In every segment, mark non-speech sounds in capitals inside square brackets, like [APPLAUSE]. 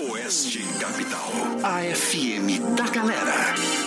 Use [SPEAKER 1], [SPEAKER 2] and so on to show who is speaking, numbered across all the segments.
[SPEAKER 1] Oeste Capital. A FM da galera.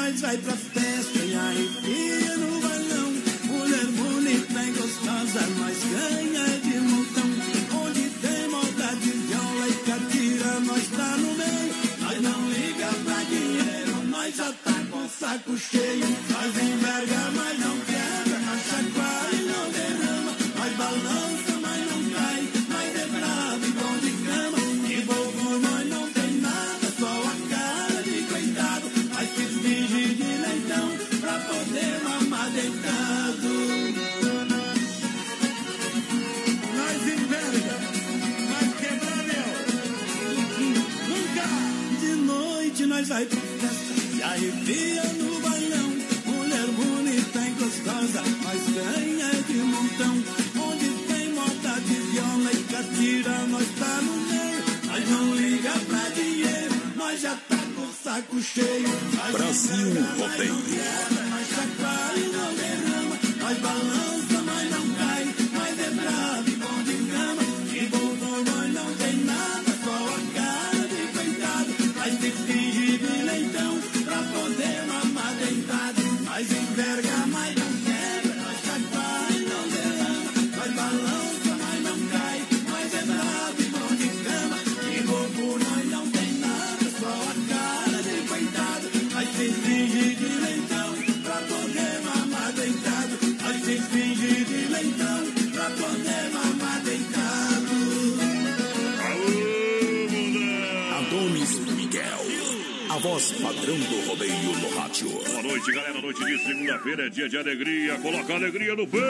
[SPEAKER 2] Nós vai pra festa e arrepia no balão. Mulher bonita e gostosa, nós ganha de montão. Onde tem maldade, viola e catira, nós tá no meio. Nós não liga pra dinheiro, nós já tá com o saco cheio. Vai pra festa e arrepia no balão. Mulher bonita e gostosa, nós ganha de montão. Onde tem moda de viola e catira, nós tá no meio. Nós não liga pra dinheiro, nós já tá com o saco cheio. Nós
[SPEAKER 1] Brasil
[SPEAKER 2] mas
[SPEAKER 1] Rodeio.
[SPEAKER 2] quebra, Nós chacoalha e não derrama, nós balança,
[SPEAKER 1] padrão do rodeio no rádio.
[SPEAKER 3] Boa noite, galera. Noite de segunda-feira é dia de alegria. Coloca alegria no peito.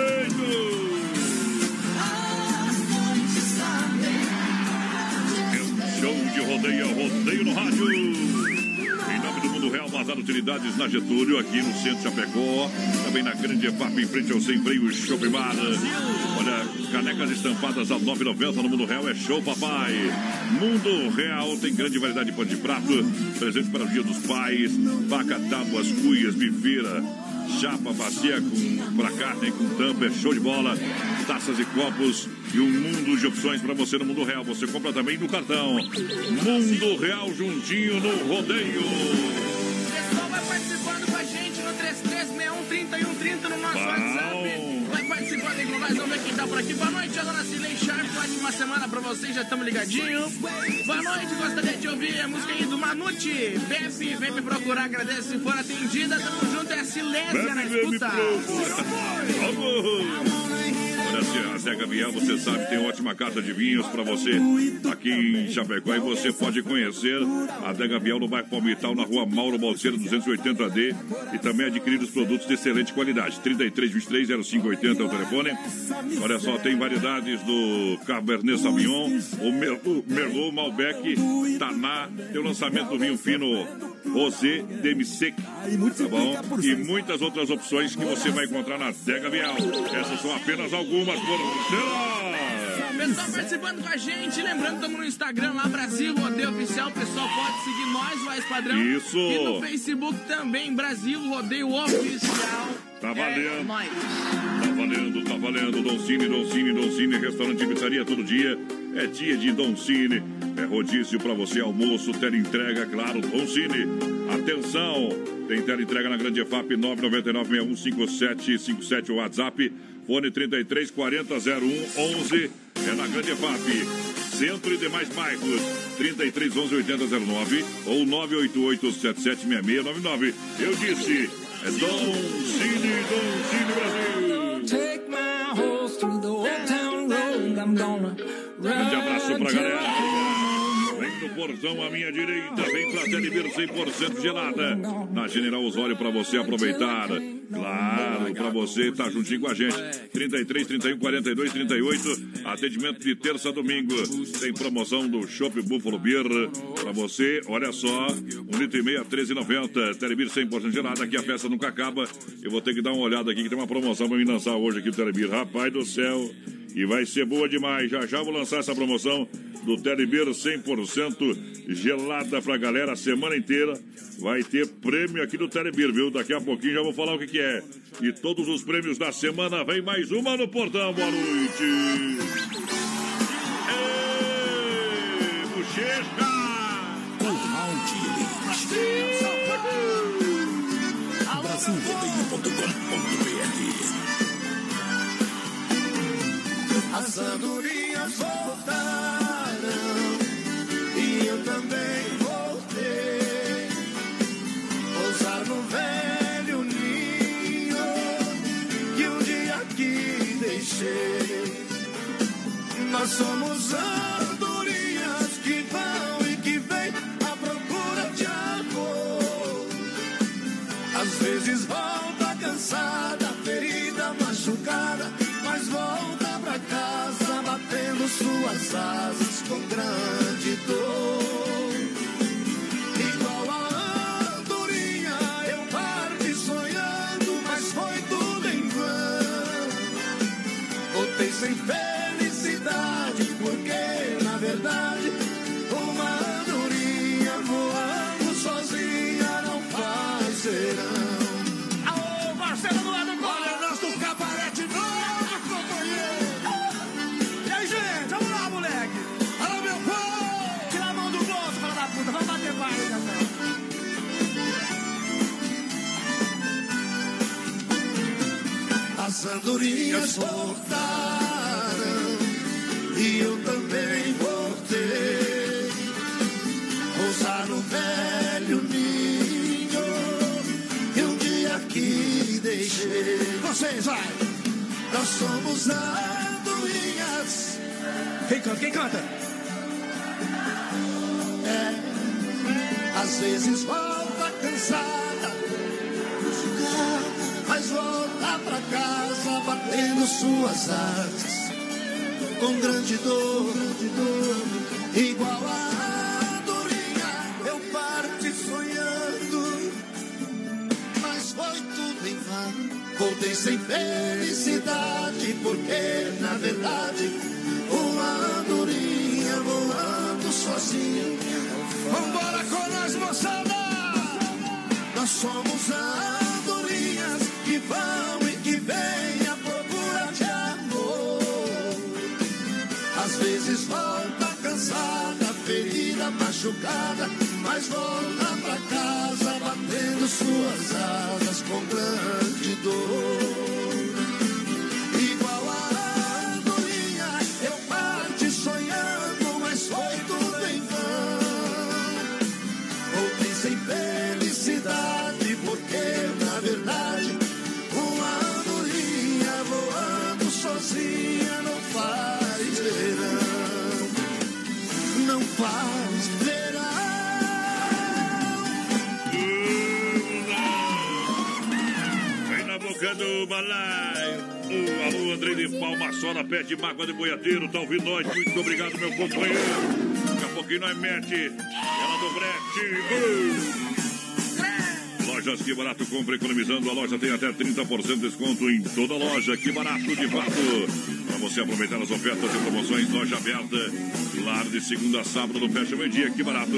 [SPEAKER 3] É Show de rodeio, rodeio no rádio. Do Real, Bazar Utilidades na Getúlio, aqui no centro de Chapecó. Também na Grande EFAP, em frente ao Sem Freio Shopping Bar. Olha, canecas estampadas a 9,90 no Mundo Real. É show, papai. Mundo Real tem grande variedade de pano de prato. Presente para o Dia dos Pais. Vaca, tábuas, cuias, bifeira. Chapa, bacia com, pra carne, com tampa, é show de bola. Taças e copos e um mundo de opções para você no Mundo Real. Você compra também no cartão. Mundo Real juntinho no rodeio.
[SPEAKER 4] Aqui. Boa noite, a dona Cilei Sharp. Ótima semana pra vocês, já estamos ligadinhos. Boa noite, gostaria de ouvir a música aí do Manute. Pepe, vem me procurar, agradece se for atendida. Tamo junto, é a Silésia na escuta.
[SPEAKER 3] Vamos! Se a Zé Gabriel, você sabe, tem ótima carta de vinhos para você aqui em Chapecó. E você pode conhecer a Adega Biel no bairro Palmital, na rua Mauro Balseiro 280D. E também adquirir os produtos de excelente qualidade. 3323-0580 é o telefone. Olha só, tem variedades do Cabernet Sauvignon, o Merlot Malbec, Taná. Tem o lançamento do vinho fino Rosé Demi-Sec. Tá bom? E muitas outras opções que você vai encontrar na Adega Biel. Essas são apenas algumas por.
[SPEAKER 4] Pessoal participando com a gente, lembrando, estamos no Instagram lá, Brasil Rodeio Oficial. Pessoal pode seguir nós, Voz Padrão.
[SPEAKER 3] Isso.
[SPEAKER 4] E no Facebook também, Brasil Rodeio Oficial.
[SPEAKER 3] Tá
[SPEAKER 4] É
[SPEAKER 3] valendo.
[SPEAKER 4] nóis.
[SPEAKER 3] Tá valendo, tá valendo. Don Cine, Don Cine, Don Cine, restaurante e pizzaria todo dia. É dia de Don Cine. É rodízio para você, almoço, entrega, claro, Cine. Atenção, tem entrega na Grande FAP 999-615757, WhatsApp, fone 33400111, é na Grande FAP. Centro e demais bairros, 33 11 8009 ou 988 776699. Eu disse, é Dom Cine, Dom Cine Brasil.
[SPEAKER 2] Take my horse through the old town road. I'm gonna
[SPEAKER 3] Grande abraço pra galera. No portão à minha direita, vem pra Telebir 100% gelada. Na General Osório pra você aproveitar. Claro, pra você tá juntinho com a gente. 33, 31, 42, 38. Atendimento de terça a domingo. Tem promoção do Shop Buffalo Beer. Pra você, olha só, um litro e meio a 13,90. Telebir 100% gelada. Aqui a festa nunca acaba. Eu vou ter que dar uma olhada aqui que tem uma promoção pra me lançar hoje aqui no Telebir. Rapaz do céu. E vai ser boa demais. Já já vou lançar essa promoção do Telebir 100% gelada pra galera a semana inteira. Vai ter prêmio aqui do Telebir, viu? Daqui a pouquinho já vou falar o que, que é. E todos os prêmios da semana vem mais uma no portão. Boa noite. Ei, bochecha!
[SPEAKER 1] Brasilrodeio.com.br
[SPEAKER 2] As andorinhas voltaram e eu também voltei. Pousar no velho ninho que um dia aqui deixei. Nós somos andorinhas que vão e que vêm à procura de amor. Às vezes volta cansada, ferida, machucada, suas asas com grande dor. Igual a andorinha, eu parti sonhando, mas foi tudo em vão. Voltei sem felicidade, As andorinhas voltaram e eu também voltei. Pousar no velho ninho e um dia aqui deixei. Vocês, vai! Nós somos andorinhas. Quem canta? Quem canta? É, às vezes volta batendo suas asas com grande dor, grande dor, igual a andorinha. Eu parti sonhando, mas foi tudo em vão. Voltei sem felicidade, porque na verdade uma andorinha voando sozinha. Vambora com nós, moçada! Nós somos andorinhas que vão vezes volta cansada, ferida, machucada, mas volta pra casa batendo suas asas com grande dor.
[SPEAKER 3] Do balaio. O alô, André de Palma Sola, pé de mágoa de boiadeiro. Tá ouvindo nós? Muito obrigado, meu companheiro. Daqui a pouquinho nós mete ela do brete. Uh! Lojas Que Barato, compra economizando. A loja tem até 30% de desconto em toda loja. Que Barato, de fato. Você aproveitar as ofertas e promoções, loja aberta, lar de segunda a sábado no Fecha Meio Dia, que barato.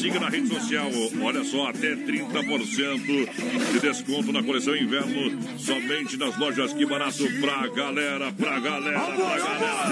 [SPEAKER 3] Siga na rede social, olha só, até 30% de desconto na coleção inverno, somente nas lojas, que barato pra galera, pra galera, pra galera.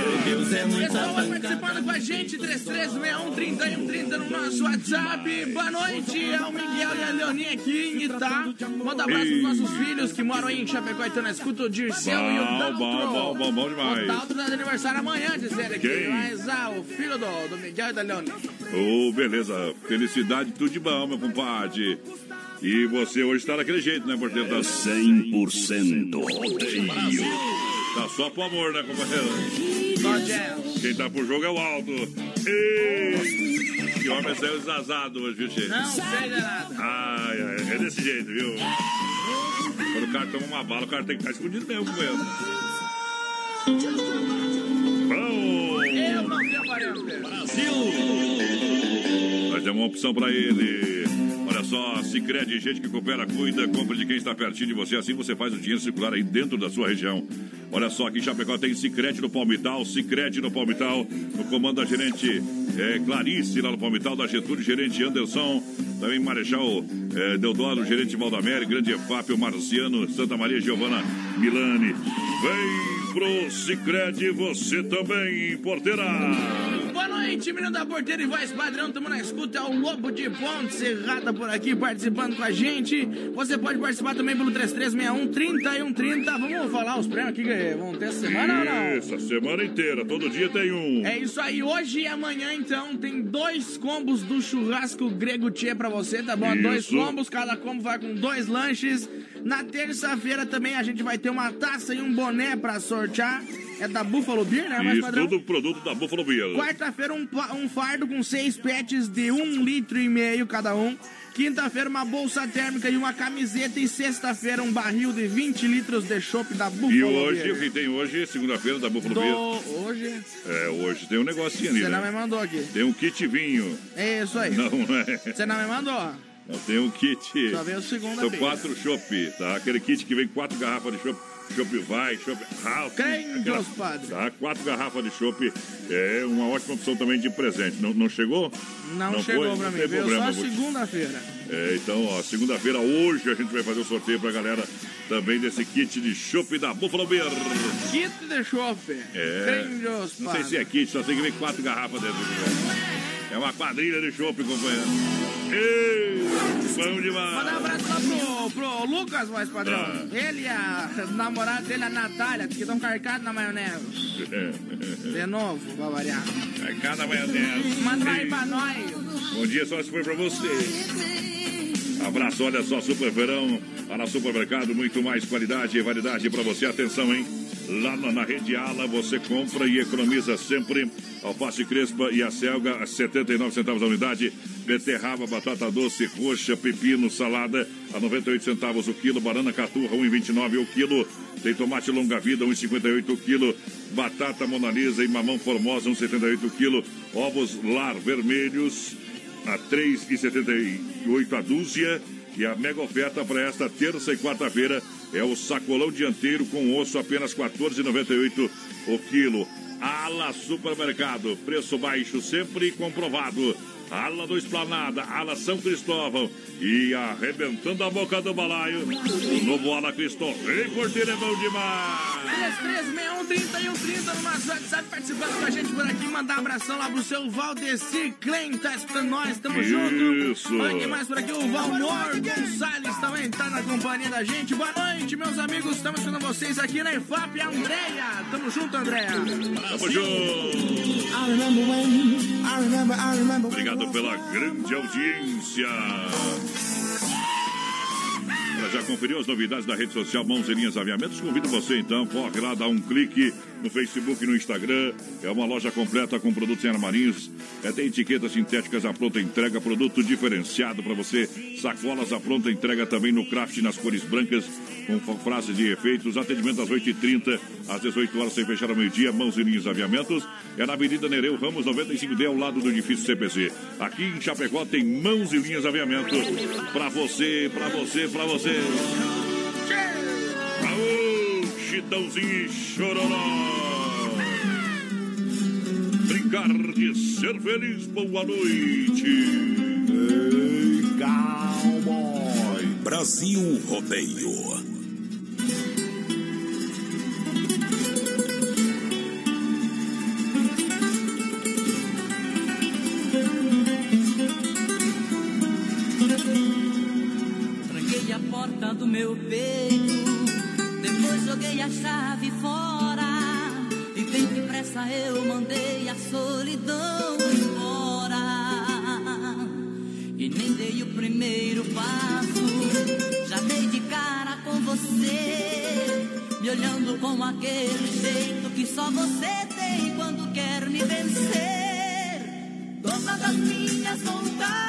[SPEAKER 4] Pessoal, vai participando com a gente, 3361-3130 no nosso WhatsApp. Boa noite, é o Miguel e a Leoninha aqui em Itá. Manda abraço pros nossos filhos que moram aí em Chapecó e estão na escuta, o Dirceu e o Daltro.
[SPEAKER 3] bom, bom, bom, bom demais.
[SPEAKER 4] O Daltro tá de aniversário amanhã, diz ele aqui.
[SPEAKER 3] Quem?
[SPEAKER 4] Mas ah, o filho do, do Miguel e da Leoninha.
[SPEAKER 3] Ô, beleza. Felicidade, tudo de bom, meu compadre. E você hoje tá daquele jeito, né, porteiro? Tá
[SPEAKER 1] 100% rodeio.
[SPEAKER 3] Tá só pro amor, né, companheiro? Quem tá pro jogo é o Aldo. Ei! Que homem saiu desazado hoje, viu, Che?
[SPEAKER 4] Não sei de nada.
[SPEAKER 3] Ai, ai, é desse jeito, viu? Quando o cara toma uma bala, o cara tem que estar escondido mesmo, companheiro. Bom! Uma opção pra ele. Olha só, Sicredi, gente que coopera, cuida, compra de quem está pertinho de você. Assim você faz o dinheiro circular aí dentro da sua região. Olha só, aqui em Chapecó tem Sicredi no Palmital, Sicredi no Palmital, no comando da gerente é, Clarice lá no Palmital, da Getúlio, gerente Anderson, também Marechal é, Deodoro, gerente Valdamere, Grande EFAP, o Marciano, Santa Maria Giovana Milani. Vem pro Sicredi, você também, porteira!
[SPEAKER 4] Noite, menino da porteira e voz padrão. Tamo na escuta. É o Lobo de Ponte Serrata por aqui participando com a gente. Você pode participar também pelo 3361-3130. Vamos falar os prêmios aqui que vão ter essa semana ou não?
[SPEAKER 3] Isso, a semana inteira, todo dia tem um.
[SPEAKER 4] É isso aí, hoje e amanhã então tem dois combos do churrasco grego Tchê pra você, tá bom? Dois
[SPEAKER 3] Isso.
[SPEAKER 4] combos, cada combo vai com dois lanches. Na terça-feira também a gente vai ter uma taça e um boné pra sortear. É da Buffalo Beer, né? Mais
[SPEAKER 3] Isso,
[SPEAKER 4] padrão?
[SPEAKER 3] tudo produto da Buffalo Beer.
[SPEAKER 4] Quarta-feira, um, um fardo com seis pets de um litro e meio cada um. Quinta-feira, uma bolsa térmica e uma camiseta. E sexta-feira, um barril de 20 litros de chopp da Buffalo
[SPEAKER 3] E hoje, o
[SPEAKER 4] Beer.
[SPEAKER 3] que tem hoje, segunda-feira da Buffalo
[SPEAKER 4] Do...
[SPEAKER 3] Beer.
[SPEAKER 4] Hoje,
[SPEAKER 3] É, hoje tem um negocinho ali,
[SPEAKER 4] você não me
[SPEAKER 3] né?
[SPEAKER 4] mandou aqui.
[SPEAKER 3] Tem um kit vinho.
[SPEAKER 4] É isso aí.
[SPEAKER 3] Não, não é?
[SPEAKER 4] Você não me mandou?
[SPEAKER 3] Não, tem um kit.
[SPEAKER 4] Só veio o segundo
[SPEAKER 3] São quatro chopp, tá? Aquele kit que vem quatro garrafas de chopp. Chopp vai, chopp Ralph.
[SPEAKER 4] Crem,
[SPEAKER 3] aquela-
[SPEAKER 4] Padre.
[SPEAKER 3] Tá? Quatro garrafas de chopp. É uma ótima opção também de presente. Não, não chegou?
[SPEAKER 4] Não,
[SPEAKER 3] Não
[SPEAKER 4] chegou
[SPEAKER 3] Não
[SPEAKER 4] mim. Veio só segunda-feira.
[SPEAKER 3] É, então, ó, segunda-feira, hoje, a gente vai fazer o sorteio pra galera também desse kit de chopp da Buffalo Beer.
[SPEAKER 4] Kit de chopp.
[SPEAKER 3] É.
[SPEAKER 4] Deus
[SPEAKER 3] Não sei se é kit, só tem que ver quatro garrafas dentro. É uma quadrilha de chopp, companheiro. Ei, bom
[SPEAKER 4] Mandar um
[SPEAKER 3] demais.
[SPEAKER 4] abraço lá pro, pro Lucas, mais padrão.
[SPEAKER 3] Ah.
[SPEAKER 4] Ele e a namorada dele, a Natália, que estão carcados na maionese. [LAUGHS] De novo, pra variar.
[SPEAKER 3] É cada maionese.
[SPEAKER 4] Manda aí pra nós.
[SPEAKER 3] Bom dia, só se foi pra você. Abraço, olha só, Super Verão. Na Supermercado, muito mais qualidade e variedade pra você. Atenção, hein? Lá na, na Rede Ala, você compra e economiza sempre. Alface crespa e a selga, a 79 centavos a unidade. Beterraba, batata doce, roxa, pepino, salada, a 98 centavos o quilo. Banana caturra, 1,29 o quilo. Tem tomate longa-vida, 1,58 o quilo. Batata monalisa e mamão formosa, 1,78 o quilo. Ovos lar vermelhos, a 3,78 a dúzia. E a mega oferta para esta terça e quarta-feira é o sacolão dianteiro com osso apenas 14,98 o quilo. Ala Supermercado, preço baixo sempre comprovado. Ala do Esplanada, Ala São Cristóvão e arrebentando a boca do balaio, o novo Ala Cristóvão. Ei, porteiro, é bom demais!
[SPEAKER 4] 3361-3130 no nosso WhatsApp, participando com a gente por aqui. Mandar um abração lá pro seu Valdeci Klein, tá escutando nós, tamo junto.
[SPEAKER 3] Isso.
[SPEAKER 4] Olha quem mais por aqui, o Valmor Gonçalves também tá na companhia da gente. Boa noite, meus amigos, estamos escutando vocês aqui na EFAP, Andréia. Tamo junto, Andréia.
[SPEAKER 3] Tamo junto! Obrigado pela grande audiência. Já conferiu as novidades da rede social Mãos e Linhas Aviamentos? Convido você então, corre lá, dá um clique no Facebook e no Instagram. É uma loja completa com produtos em armarinhos. É, tem etiquetas sintéticas à pronta entrega, produto diferenciado para você. Sacolas à pronta entrega também no craft nas cores brancas, com frases de efeitos. Atendimento às 8h30, às 18 horas sem fechar ao meio-dia. Mãos e Linhas Aviamentos. É na Avenida Nereu Ramos 95D, ao lado do edifício CPC. Aqui em Chapecó tem Mãos e Linhas Aviamento. Para você, para você, para você. Chitãozinho e Chororó. Brincar de ser feliz, boa noite.
[SPEAKER 1] Ei, cowboy. Brasil Rodeio.
[SPEAKER 5] Tranquei a porta do meu peito, chave fora. E bem depressa eu mandei a solidão embora. E nem dei o primeiro passo, já dei de cara com você. Me olhando com aquele jeito que só você tem quando quer me vencer. Dona das minhas vontades,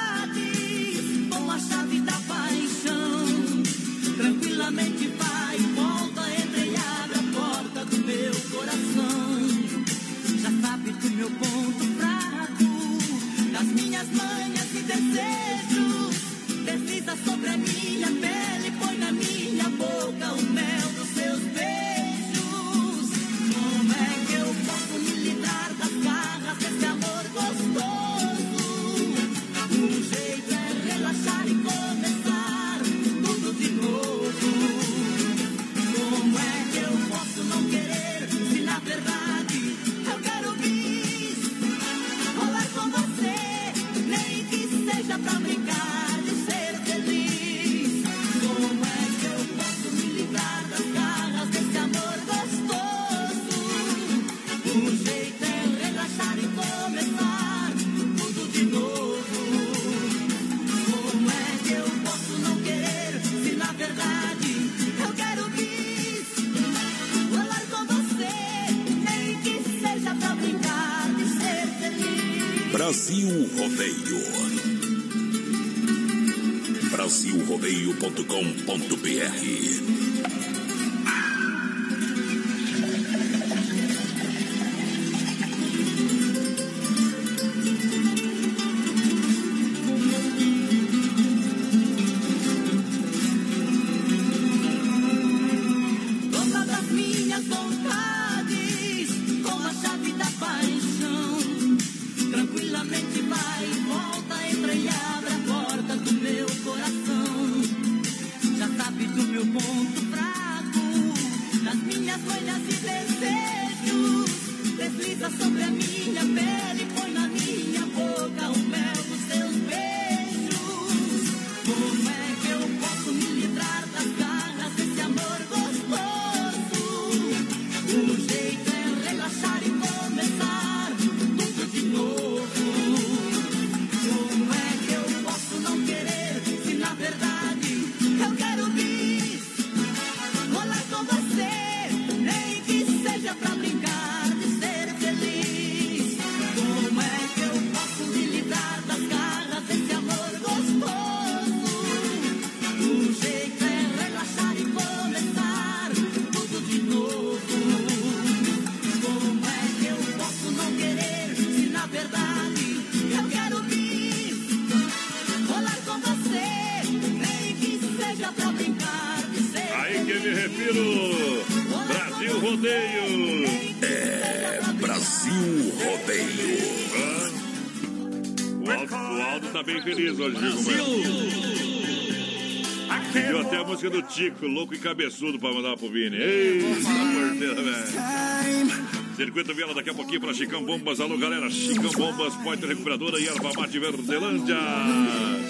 [SPEAKER 5] a do
[SPEAKER 3] Tico, louco e cabeçudo, pra mandar pro Vini. Ei, porteira, velho. Circuito Viela daqui a pouquinho para Chicão Bombas. Alô, galera. Chicão Bombas, Poitra Recuperadora e Erva Mate Verdelândia.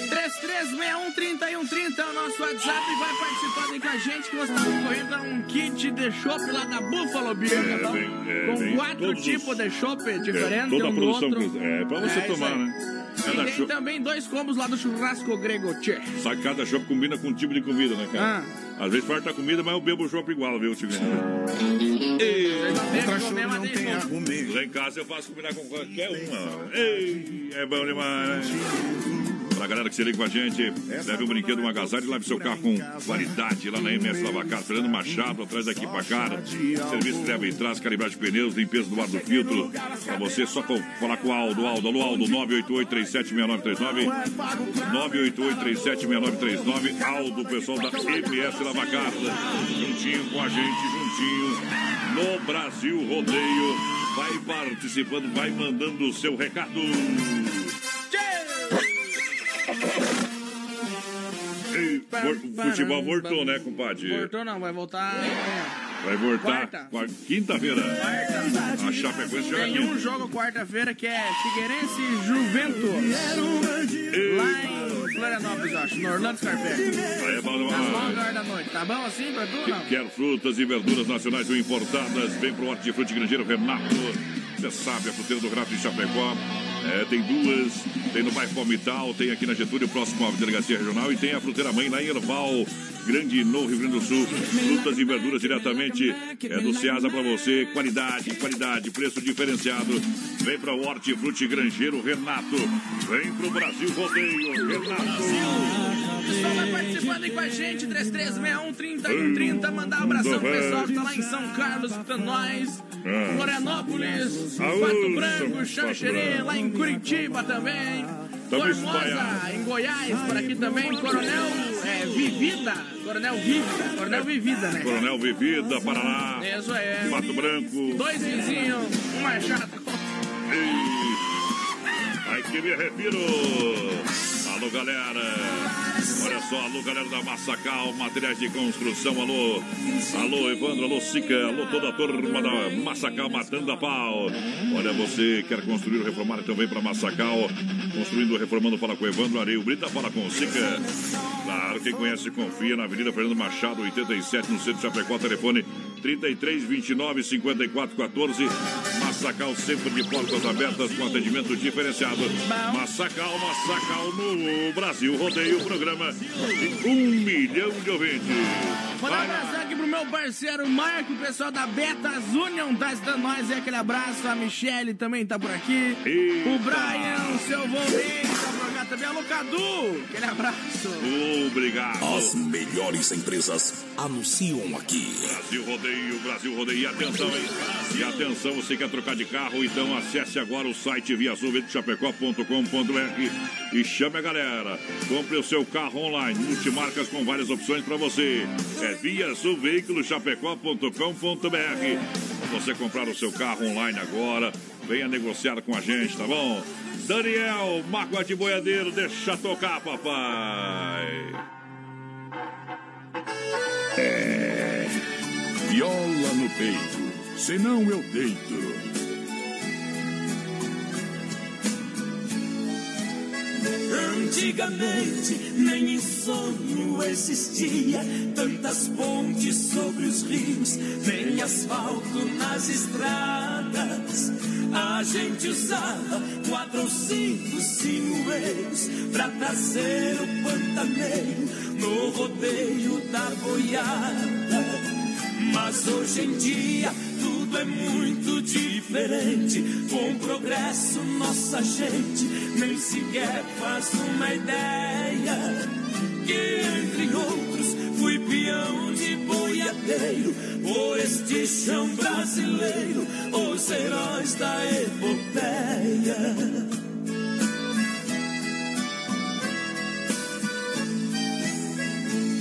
[SPEAKER 4] 3361-3130 é o nosso WhatsApp e vai participando com a gente que você tá concorrendo a um kit de chopp lá da Buffalo Beer, tá bom?
[SPEAKER 3] bem, é,
[SPEAKER 4] Com
[SPEAKER 3] bem,
[SPEAKER 4] quatro
[SPEAKER 3] todos os-
[SPEAKER 4] tipos de chopp diferentes,
[SPEAKER 3] toda a
[SPEAKER 4] um do
[SPEAKER 3] produção
[SPEAKER 4] outro.
[SPEAKER 3] que- é, pra você
[SPEAKER 4] isso
[SPEAKER 3] tomar, né? Cada
[SPEAKER 4] E tem também dois combos lá do churrasco grego Tchê.
[SPEAKER 3] Só que cada chopp combina com um tipo de comida, né, cara? Às vezes falta comida, mas eu bebo o chopp igual, viu,
[SPEAKER 4] tem chopp.
[SPEAKER 3] Lá em casa eu faço combinar com qualquer uma. Ei, é bom demais. Pra galera que se liga com a gente, leve um brinquedo, um agasalho e leve seu carro com qualidade lá na MS Lavacar. Fernando Machado, atrás daqui pra cara. Serviço leva e traz, calibragem de pneus, limpeza do ar do filtro. Pra você, só com- falar com o Aldo. Aldo, alô, Aldo, 988-376939. 988-376939. Aldo, pessoal da MS Lavacar. Juntinho com a gente, juntinho no Brasil Rodeio. Vai participando, vai mandando o seu recado. Futebol voltou, né, compadre?
[SPEAKER 4] Voltou não, vai voltar amanhã.
[SPEAKER 3] Vai voltar quinta-feira.
[SPEAKER 4] Quarta.
[SPEAKER 3] A Chapecoense joga
[SPEAKER 4] Tem um jogo quarta-feira que é Figueirense e Juventus. Lá em Florianópolis, acho, no Orlando Scarpelli.
[SPEAKER 3] Aí é bom
[SPEAKER 4] Às
[SPEAKER 3] demais.
[SPEAKER 4] 9 horas da noite. Tá bom assim não?
[SPEAKER 3] Quer frutas e verduras nacionais ou importadas? Vem pro Hortifruti Grangeiro Renato. Você sabe, a fruteira do Renato de Chapecó. É, tem duas, tem no bairro Palmital, tem aqui na Getúlio, próximo à Delegacia Regional, e tem a fruteira mãe em Erval, Grande no Rio Grande do Sul. Frutas e verduras diretamente é do Ceasa para você. Qualidade, qualidade, preço diferenciado. Vem para o Hortifruti Grangeiro Renato. Vem pro Brasil Rodeio, Renato.
[SPEAKER 4] O pessoal vai participando aí com a gente, 3361-3030. Mandar um abração pro pessoal que tá lá em São Carlos, escutando nós.
[SPEAKER 3] Ah.
[SPEAKER 4] Florianópolis, Pato Branco, Xanxerê, lá em Curitiba também. Formosa, em Goiás, por aqui também. Coronel é, Vivida. Coronel Vivida. Coronel Vivida, né?
[SPEAKER 3] Coronel Vivida, Paraná,
[SPEAKER 4] Isso é.
[SPEAKER 3] Pato Branco.
[SPEAKER 4] Dois vizinhos, um machado.
[SPEAKER 3] Ei, Aí que me refiro. Alô, galera. Olha só, alô, galera da Massacal, materiais de construção, alô. Alô, Evandro, alô, Sica, alô, toda a turma da Massacal matando a pau. Olha, você quer construir ou reformar, então vem pra Massacal. Construindo ou reformando, fala com Evandro Areio Brita, fala com Sica. Claro, quem conhece, confia na Avenida Fernando Machado, 87, no centro de Chapecó, telefone 33 29 54 14. Massacal sempre de portas abertas com atendimento diferenciado. Massacal, Massacal no Brasil. Rodeio o programa de um milhão de ouvintes.
[SPEAKER 4] Mandar um abraço aqui pro meu parceiro Marco, o pessoal da Betas Union tá dando nós aí aquele abraço. A Michelle também tá por aqui.
[SPEAKER 3] Eita.
[SPEAKER 4] O Brian, o seu Volney tá por cá também. Alô, Cadu, aquele abraço.
[SPEAKER 3] Obrigado.
[SPEAKER 1] As melhores empresas anunciam aqui.
[SPEAKER 3] Brasil Rodeio, Brasil Rodeio. E atenção, hein? E atenção, você quer trocar de carro? Então acesse agora o site viazulveicochapecó.com.br e chame a galera. Compre o seu carro online. Multimarcas com várias opções para você. É viazulveicochapecó.com.br. Você comprar o seu carro online agora. Venha negociar com a gente, tá bom? Daniel, Mágoa de Boiadeiro, deixa tocar, papai.
[SPEAKER 1] Viola no peito, senão eu deito.
[SPEAKER 6] Antigamente nem em sonho existia tantas pontes sobre os rios, nem asfalto nas estradas. A gente usava quatro ou cinco sinueiros pra trazer o pantaneiro no rodeio da boiada. Mas hoje em dia tudo é muito diferente. Com o progresso, nossa gente nem sequer faz uma ideia. Que entre outros fui peão de boiadeiro. Por este chão brasileiro, os heróis da epopeia.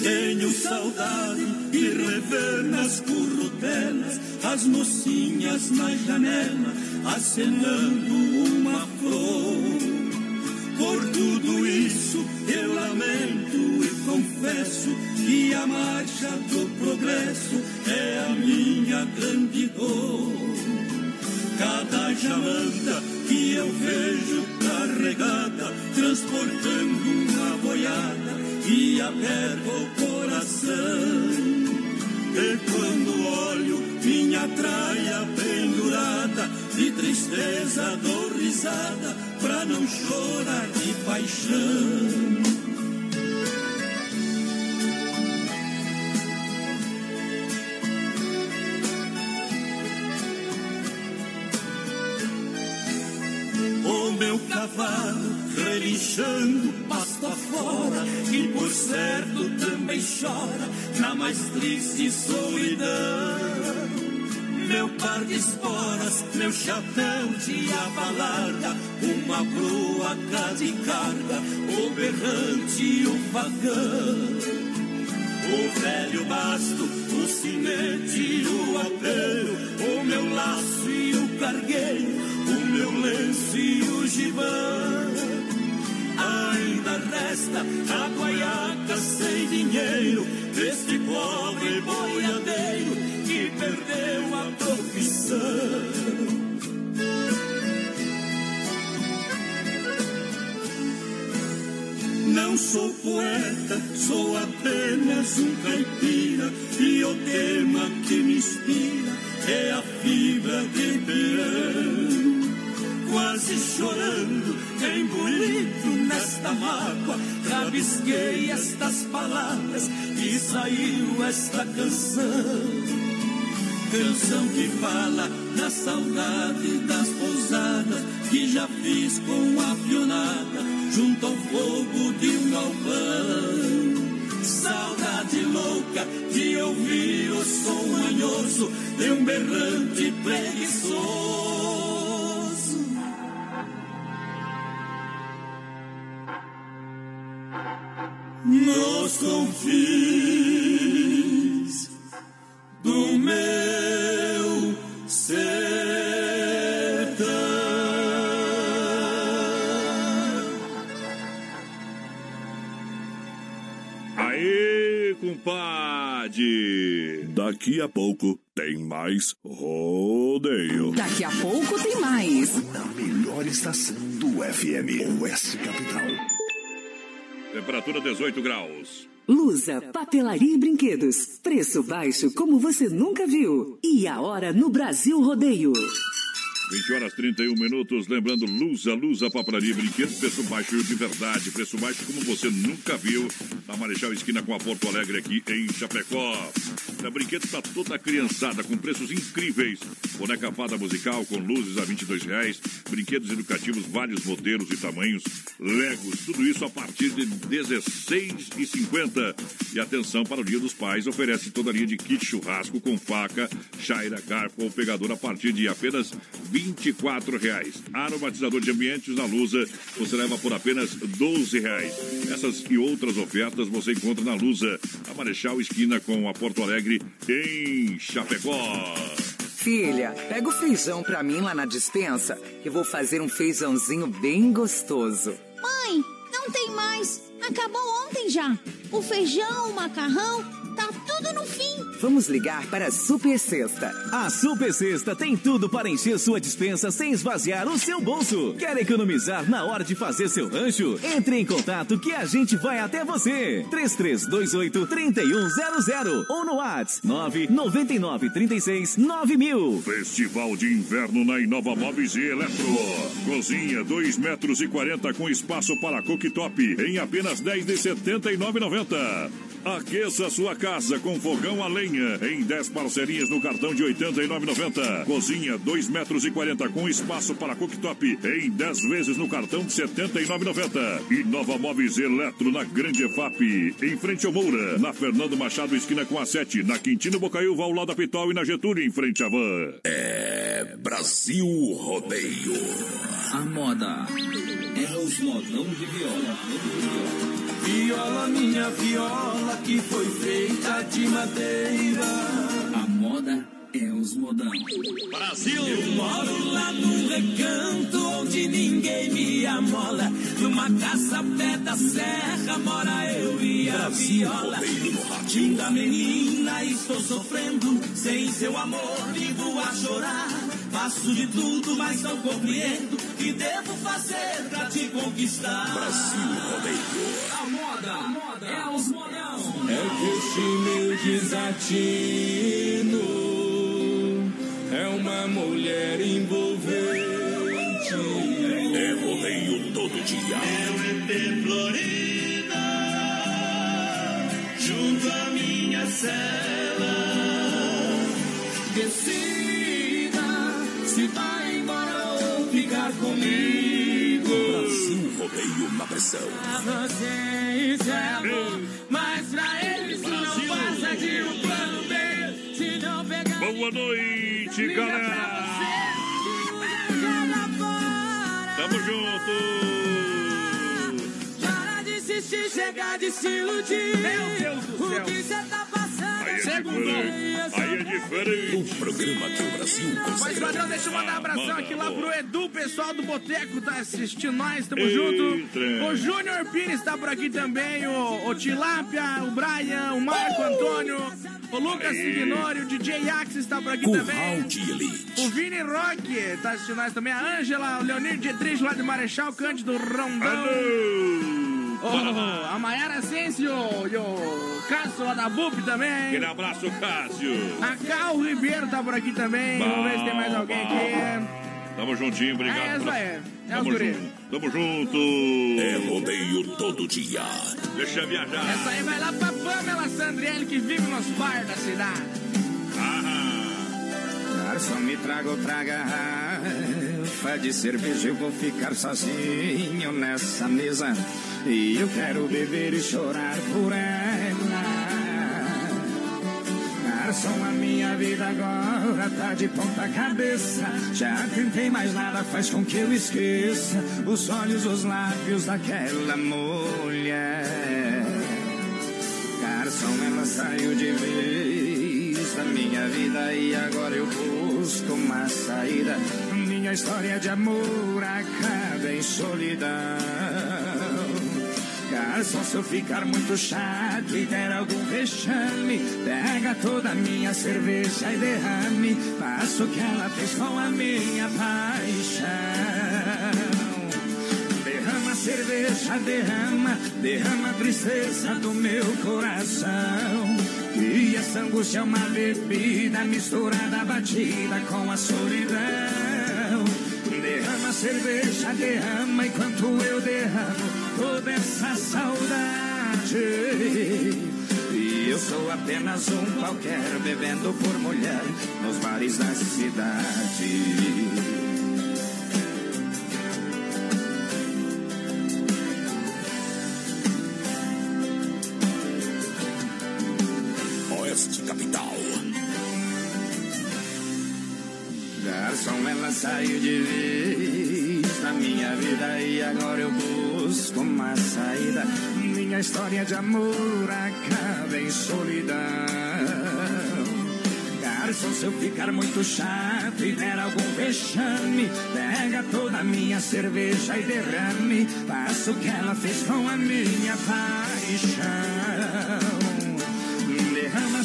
[SPEAKER 6] Tenho saudade de rever nas currutelas as mocinhas na janela acenando uma flor. Por tudo isso eu lamento e confesso que a marcha do progresso é a minha grande dor. Cada jamanta que eu vejo carregada, transportando uma boiada, e aperta o coração. E quando olho minha traia pendurada, de tristeza dou risada, pra não chorar de paixão. Meu cavalo relinchando pasto afora, e por certo também chora na mais triste solidão. Meu par de esporas, meu chapéu de abalarda, uma proa cá de carga, o berrante e o vagão. O velho basto, o sinete e o apelo, o meu laço e o cargueiro, o meu lenço e o gibão. Ainda resta a guaiaca sem dinheiro deste pobre boiadeiro que perdeu a profissão. Não sou poeta, sou apenas um caipira e o tema que me inspira é a fibra de peão. Quase chorando, engolido nesta mágoa, rabisquei estas palavras e saiu esta canção. Canção que fala da saudade das pousadas que já fiz com a pionada junto ao fogo de um galpão. Saudade louca de ouvir o som manhoso de um berrante preguiçoso. Nos confins do meu sertão.
[SPEAKER 3] Aê, compadre!
[SPEAKER 1] Daqui a pouco tem mais rodeio.
[SPEAKER 7] Daqui a pouco tem mais.
[SPEAKER 1] Na melhor estação do FM, Oeste Capital.
[SPEAKER 3] Temperatura 18 graus.
[SPEAKER 7] Lusa, papelaria e brinquedos. Preço baixo como você nunca viu. E a hora no Brasil Rodeio.
[SPEAKER 3] 20 horas 31 minutos. Lembrando, Lusa, Lusa, papelaria brinquedos. Preço baixo de verdade. Preço baixo como você nunca viu. Na Marechal Esquina com a Porto Alegre aqui em Chapecó. É brinquedos para toda criançada com preços incríveis. Boneca fada musical com luzes a 22 reais. Brinquedos educativos, vários modelos e tamanhos. Legos, tudo isso a partir de 16,50. E atenção para o Dia dos Pais, oferece toda a linha de kit churrasco com faca, chaira, garfo ou pegador a partir de apenas R$ 24 reais. Aromatizador de ambientes na Lusa, você leva por apenas 12 reais. Essas e outras ofertas você encontra na Lusa, a Marechal Esquina com a Porto Alegre em Chapecó.
[SPEAKER 7] Filha, pega o feijão pra mim lá na dispensa, que eu vou fazer um feijãozinho bem gostoso.
[SPEAKER 8] Mãe, não tem mais. Acabou ontem já. O feijão, o macarrão, tá tudo no fim.
[SPEAKER 7] Vamos ligar para a Super Sexta.
[SPEAKER 9] A Super Sexta tem tudo para encher sua dispensa sem esvaziar o seu bolso. Quer economizar na hora de fazer seu rancho? Entre em contato que a gente vai até você. 3328-3100 ou no WhatsApp 999369000.
[SPEAKER 3] Festival de Inverno na Inova Móveis e Eletro. Cozinha 2 metros e 40 com espaço para cooktop em apenas 10 de 79,90. Aqueça sua casa com fogão a lenha em 10 parcelinhas no cartão de 89,90. Cozinha 2 metros e 40 com espaço para cooktop em 10 vezes no cartão de 79,90. E Nova Móveis Eletro na Grande EFAP, em frente ao Moura, na Fernando Machado, esquina com a 7, na Quintino Bocaiúva, ao lado da Pitol e na Getúlio, em frente à Van.
[SPEAKER 1] É Brasil Rodeio.
[SPEAKER 10] A moda é os modão de viola.
[SPEAKER 6] Viola, minha viola, que foi feita de madeira.
[SPEAKER 10] A moda é os modão.
[SPEAKER 6] Eu moro lá no recanto onde ninguém me amola. Numa casa pé da serra mora eu e a viola. Linda menina, estou sofrendo. Sem seu amor, vivo a chorar. Faço de tudo, mas não compreendo. Que devo fazer pra te conquistar?
[SPEAKER 1] Brasil Rodeio.
[SPEAKER 10] A moda, a moda é os modão.
[SPEAKER 6] É que este meu desatino é uma mulher envolvente.
[SPEAKER 1] É rodeio todo dia.
[SPEAKER 6] ET Florida, junto à minha cela. Decida se vai embora ou ficar comigo.
[SPEAKER 1] Brasil Rodeio. diversão.
[SPEAKER 2] Você isso é amor, mas pra eles isso não passa de um plano B. Se não pegar.
[SPEAKER 3] Boa noite,
[SPEAKER 2] liga pra
[SPEAKER 3] galera.
[SPEAKER 2] você, joga fora.
[SPEAKER 3] Tamo junto.
[SPEAKER 2] Para de insistir, chega de se iludir.
[SPEAKER 4] Meu Deus do
[SPEAKER 2] O
[SPEAKER 4] céu.
[SPEAKER 2] que você tá passando?
[SPEAKER 3] É é.
[SPEAKER 1] O programa que o Brasil
[SPEAKER 4] Mas, padrão, deixa eu mandar um abração aqui lá pro Edu, pessoal do Boteco, tá assistindo nós, tamo junto. O Júnior Pires tá por aqui também, o, o Tilápia, o Brian, o Marco Antônio, o Lucas. Signori, o DJ Axis tá por aqui também. O Vini Rock tá assistindo nós também, a Ângela, o Leonir Dietrich lá de Marechal, Cândido Rondão.
[SPEAKER 3] Alô.
[SPEAKER 4] Oh, a Maiara Asensio e o Cássio lá da BUP também.
[SPEAKER 3] Aquele abraço, Cássio.
[SPEAKER 4] A Cal Ribeiro tá por aqui também. Vamos ver se tem mais alguém aqui.
[SPEAKER 3] Tamo juntinho, obrigado.
[SPEAKER 4] É, essa é. É
[SPEAKER 3] Tamo
[SPEAKER 4] guri.
[SPEAKER 3] junto. Tamo junto.
[SPEAKER 1] É rodeio todo dia.
[SPEAKER 3] Deixa eu viajar.
[SPEAKER 4] Essa aí vai lá pra Pamela Sandriele, que vive nos bar da cidade.
[SPEAKER 3] Ah,
[SPEAKER 11] Garçom, me traga outra garrafa de cerveja. Eu vou ficar sozinho nessa mesa. E eu quero beber e chorar por ela. Garçom, a minha vida agora tá de ponta cabeça. Já tentei, mas nada faz com que eu esqueça os olhos, os lábios daquela mulher. Garçom, ela saiu de vez da minha vida e agora eu busco uma saída. Minha história de amor acaba em solidão. Garçom, se eu ficar muito chato e der algum vexame, pega toda a minha cerveja e derrame. Faça o que ela fez com a minha paixão. Derrama cerveja, derrama, derrama a tristeza do meu coração. E essa angústia é uma bebida misturada, batida com a solidão. Derrama cerveja, derrama enquanto eu derramo toda essa saudade. E eu sou apenas um qualquer bebendo por mulher nos bares da cidade. Ela saiu de vez da minha vida e agora eu busco uma saída. Minha história de amor acaba em solidão. Garçom, se eu ficar muito chato e der algum vexame, pega toda a minha cerveja e derrame. Faça o que ela fez com a minha paixão.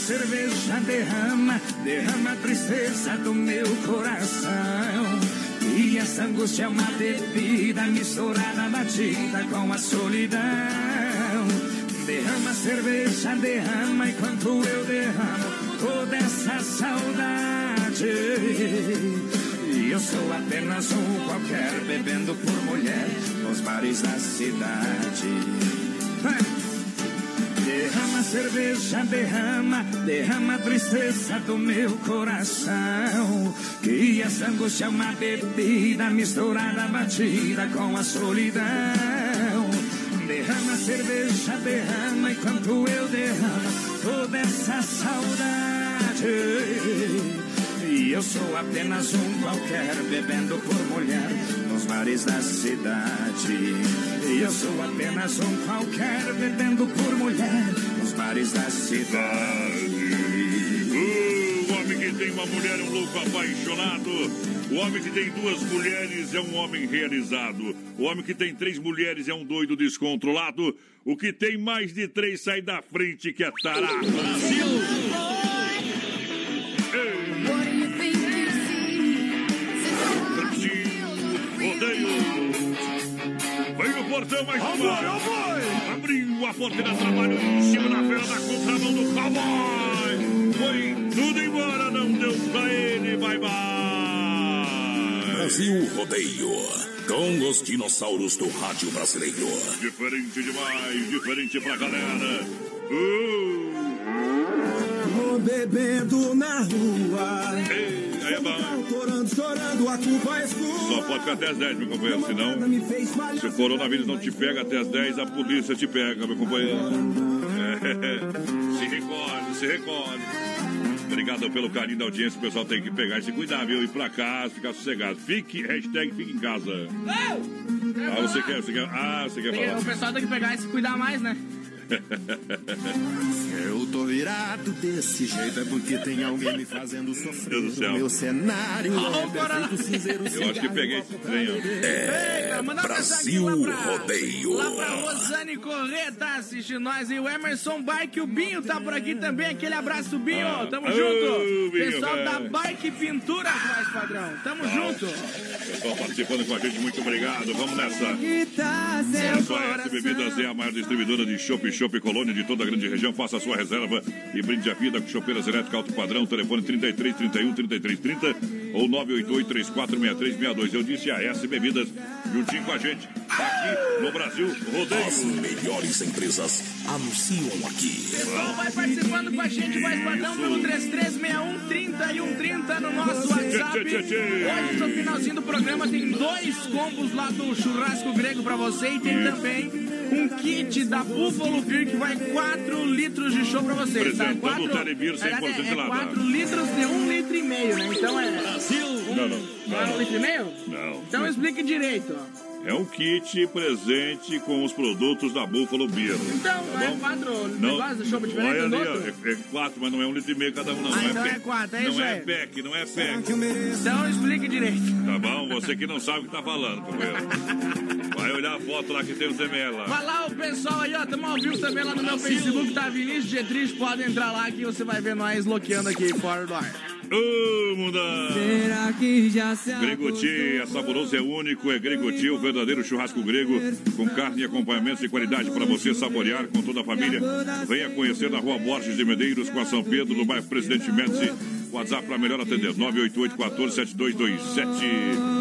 [SPEAKER 11] Cerveja, derrama, derrama a tristeza do meu coração. E essa angústia é uma bebida misturada, batida com a solidão. Derrama cerveja, derrama enquanto eu derramo toda essa saudade. E eu sou apenas um qualquer bebendo por mulher nos bares da cidade. Cerveja, derrama, derrama a tristeza do meu coração. Que essa angústia é uma bebida misturada, batida com a solidão. Derrama cerveja, derrama enquanto eu derramo toda essa saudade. E eu sou apenas um qualquer bebendo por mulher nos bares da cidade. E eu sou apenas um qualquer bebendo por mulher nos bares da cidade.
[SPEAKER 3] O homem que tem uma mulher é um louco apaixonado. O homem que tem duas mulheres é um homem realizado. O homem que tem três mulheres é um doido descontrolado. O que tem mais de três sai da frente que é tarado. Brasil! Brasil! Portão mais uma! Abriu a porteira, trabalho em cima da feira da contramão do cowboy! Foi tudo embora, não deu pra ele, bye bye!
[SPEAKER 1] Brasil Rodeio. Com os dinossauros do rádio brasileiro.
[SPEAKER 3] Diferente demais, diferente pra galera. Uh,
[SPEAKER 2] Vou bebendo na rua.
[SPEAKER 3] ei, aí é bom.
[SPEAKER 2] É.
[SPEAKER 3] Só pode ficar até as 10, meu companheiro. Senão, se o coronavírus não te pega até as 10, a polícia te pega, meu companheiro. É, [LAUGHS] se recolhe, se recolhe. Obrigado pelo carinho da audiência. O pessoal tem que pegar e se cuidar, viu? Ir pra casa, ficar sossegado. Fique, hashtag fique em casa. Ah, você quer, você quer, ah, você quer falar?
[SPEAKER 4] O pessoal tem que pegar e se cuidar mais, né? [LAUGHS]
[SPEAKER 2] Eu tô virado desse jeito é porque tem alguém me fazendo sofrer.
[SPEAKER 3] Deus do céu.
[SPEAKER 2] O meu cenário é perfeito, cinzeiro,
[SPEAKER 3] Eu acho que peguei esse trem.
[SPEAKER 1] É
[SPEAKER 4] Manda um
[SPEAKER 1] Brasil
[SPEAKER 4] lá pra-
[SPEAKER 1] Rodeio.
[SPEAKER 4] Lá pra Rosane Corrêa tá assistindo nós e o Emerson Bike, o Binho tá por aqui também. Aquele abraço, Binho.
[SPEAKER 3] Ah.
[SPEAKER 4] Tamo
[SPEAKER 3] Ô,
[SPEAKER 4] junto.
[SPEAKER 3] Binho,
[SPEAKER 4] Pessoal
[SPEAKER 3] velho.
[SPEAKER 4] da Bike Pintura, mais padrão. Tamo junto.
[SPEAKER 3] Pessoal participando com a gente, muito obrigado. Vamos nessa. Olha só, a S Bebidas é a maior distribuidora de chopp, chopp colônia de toda a grande região. Faça a sua reserva e brinde a vida com chopeiras elétricas alto padrão. Telefone 33 31 33 30 ou 988 34 63 62. Eu disse a S Bebidas, juntinho com a gente, aqui no Brasil
[SPEAKER 1] As
[SPEAKER 3] Rodeio.
[SPEAKER 1] melhores empresas anunciam aqui.
[SPEAKER 4] Pessoal, vai participando com a gente, mais padrão, pelo 3361 30 e 130 no nosso WhatsApp.
[SPEAKER 3] Tchê, tchê, tchê.
[SPEAKER 4] Hoje, no finalzinho do programa, tem dois combos lá do churrasco grego pra você e tem também um kit da Buffalo Beer que vai 4 litros de show pra você. Tá?
[SPEAKER 3] Apresentando
[SPEAKER 4] Quatro-
[SPEAKER 3] o Telebir 100%
[SPEAKER 4] é,
[SPEAKER 3] gelada.
[SPEAKER 4] 4 litros de 1 litro e meio, né? Então é.
[SPEAKER 3] Não, não.
[SPEAKER 4] Não é um litro e meio?
[SPEAKER 3] Não.
[SPEAKER 4] Então explique direito, ó.
[SPEAKER 3] É um kit presente com os produtos da Buffalo Beer.
[SPEAKER 4] Então, não é quatro
[SPEAKER 3] Não,
[SPEAKER 4] negócios de show diferente
[SPEAKER 3] olha
[SPEAKER 4] um
[SPEAKER 3] ali,
[SPEAKER 4] outro?
[SPEAKER 3] é, é quatro, mas não é um litro e meio cada um, não.
[SPEAKER 4] Ah,
[SPEAKER 3] não
[SPEAKER 4] então
[SPEAKER 3] é
[SPEAKER 4] é quatro, é
[SPEAKER 3] não
[SPEAKER 4] isso
[SPEAKER 3] é
[SPEAKER 4] aí.
[SPEAKER 3] pack, não é pack.
[SPEAKER 4] Então explique direito.
[SPEAKER 3] Tá bom? Você que não sabe o que tá falando, companheiro. [LAUGHS] Vai olhar a foto lá que tem os ML lá.
[SPEAKER 4] Vai lá o pessoal aí, ó. Tamo ao vivo também lá no meu Facebook, tá Vinícius Getrich. Pode entrar lá que você vai ver nós loqueando aqui fora do ar.
[SPEAKER 3] Ô, mundão!
[SPEAKER 10] Será que já se
[SPEAKER 3] Gregoti é saboroso, é único, é Gregoti, o verdadeiro churrasco grego, com carne e acompanhamentos de qualidade para você saborear com toda a família. Venha conhecer na rua Borges de Medeiros, com a São Pedro, no bairro Presidente Médici. WhatsApp para melhor atender, 988 14 7227.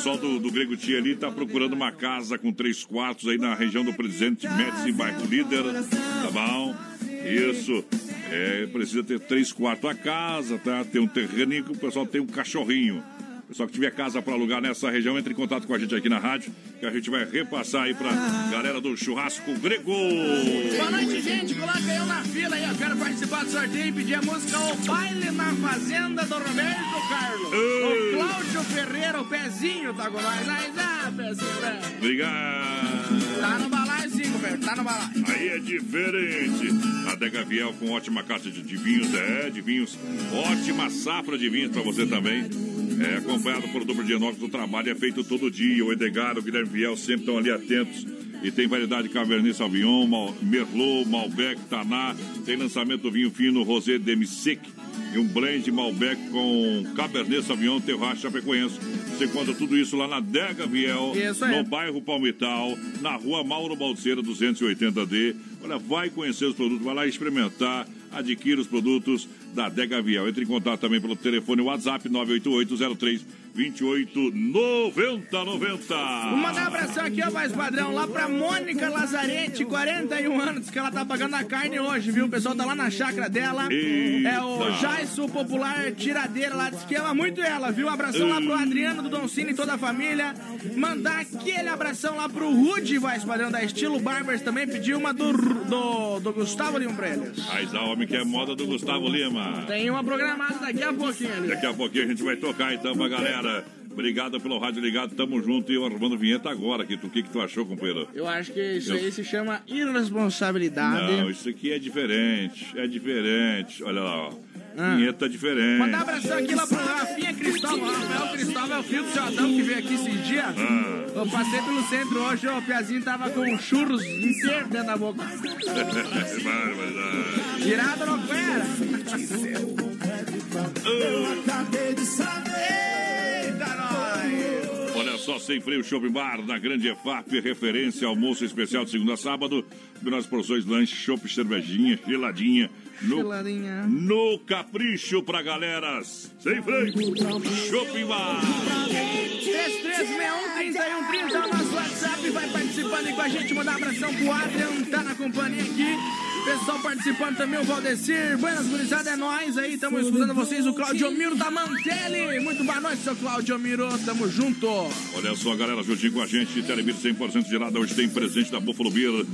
[SPEAKER 3] Pessoal do, do Grego Tia ali está procurando uma casa com três quartos aí na região do Presidente Médici, bairro Líder. Tá bom? Isso. É, precisa ter três quartos a casa, tá? Tem um terreninho que o pessoal tem um cachorrinho. Pessoal que tiver casa para alugar nessa região, entre em contato com a gente aqui na rádio, que a gente vai repassar aí pra galera do churrasco grego.
[SPEAKER 4] Boa noite, gente. Coloca eu na fila aí. Eu quero participar do sorteio e pedir a música O Baile na Fazenda do Roberto Carlos. O Cláudio Ferreira, o pezinho, tá com nós. Aí, pezinho, velho.
[SPEAKER 3] Obrigado.
[SPEAKER 4] Tá no balaio sim, Roberto. Tá no balaio.
[SPEAKER 3] Aí é diferente. Adega Viel com ótima caixa de, vinhos, é, de vinhos. Ótima safra de vinhos para você também. É acompanhado por duplo de inox. O trabalho é feito todo dia. O Edgar, o Guilherme Viel sempre estão ali atentos. E tem variedade de Cabernet Sauvignon, Mal- Merlot, Malbec, Taná. Tem lançamento do vinho fino Rosé Demi-Sec. E um blend Malbec com Cabernet Sauvignon, Terroir Chapecoense. Você encontra tudo isso lá na Dega Viel, no bairro Palmital, na rua Mauro Balseira 280D. Olha, vai conhecer os produtos, vai lá experimentar, adquira os produtos da Dega Viel. Entre em contato também pelo telefone WhatsApp 98803 289090.
[SPEAKER 4] Vou mandar um abração aqui, ó, mais padrão, lá pra Mônica Lazarete, 41 anos, que ela tá pagando a carne hoje, viu? O pessoal tá lá na chácara dela.
[SPEAKER 3] Eita.
[SPEAKER 4] É o Jaisso Popular Tiradeira lá, diz que ama muito ela, viu? Um abração lá pro Adriano do Doncini e toda a família. Mandar aquele abração lá pro Rude, mais padrão, da Estilo Barbers também, pediu uma do, do, do Gustavo Lima pra eles.
[SPEAKER 3] Mas a homem que é moda do Gustavo Lima.
[SPEAKER 4] Tem uma programada daqui a pouquinho ali.
[SPEAKER 3] Daqui a pouquinho a gente vai tocar então pra galera. Obrigado pelo rádio ligado, tamo junto. E eu arrumando vinheta agora aqui. Tu- O que, que tu achou, companheiro?
[SPEAKER 4] Eu acho que isso
[SPEAKER 3] Eu-
[SPEAKER 4] aí se chama irresponsabilidade.
[SPEAKER 3] Não, isso aqui é diferente. É diferente. Olha lá, ó.
[SPEAKER 4] Ah.
[SPEAKER 3] Vinheta diferente.
[SPEAKER 4] Mandar abração aqui lá pro Rafinha Cristóvão. Rafael Cristóvão é o filho do Jordão que veio aqui esses dias.
[SPEAKER 3] Ah.
[SPEAKER 4] Eu passei pelo centro hoje, o Piazinho tava com churros inteiro dentro da boca. [LAUGHS]
[SPEAKER 3] Barbaridade.
[SPEAKER 4] Tirado não era. [LAUGHS]
[SPEAKER 2] Acabei de saber.
[SPEAKER 3] Olha só, sem freio Shopping Bar, na grande EFAP, referência almoço especial de segunda a sábado. Menores porções, lanche, chopp, cervejinha, geladinha, No,
[SPEAKER 4] Geladinha.
[SPEAKER 3] no capricho pra galera. Sem freio. Shopping Bar.
[SPEAKER 4] 3361-3130 é o nosso WhatsApp. Vai participando aí com a gente. Mandar um abração pro Adrian, tá na companhia aqui. Pessoal participando também, o Valdecir. Buenas, gurizada, é nóis aí. Estamos escutando vocês, o Claudio Miro da Mantelli. Muito boa noite, seu Claudio Miro. Tamo junto.
[SPEAKER 3] Olha só, galera, juntinho com a gente. Telebir 100% gelada. Hoje tem presente da Buffalo Beer.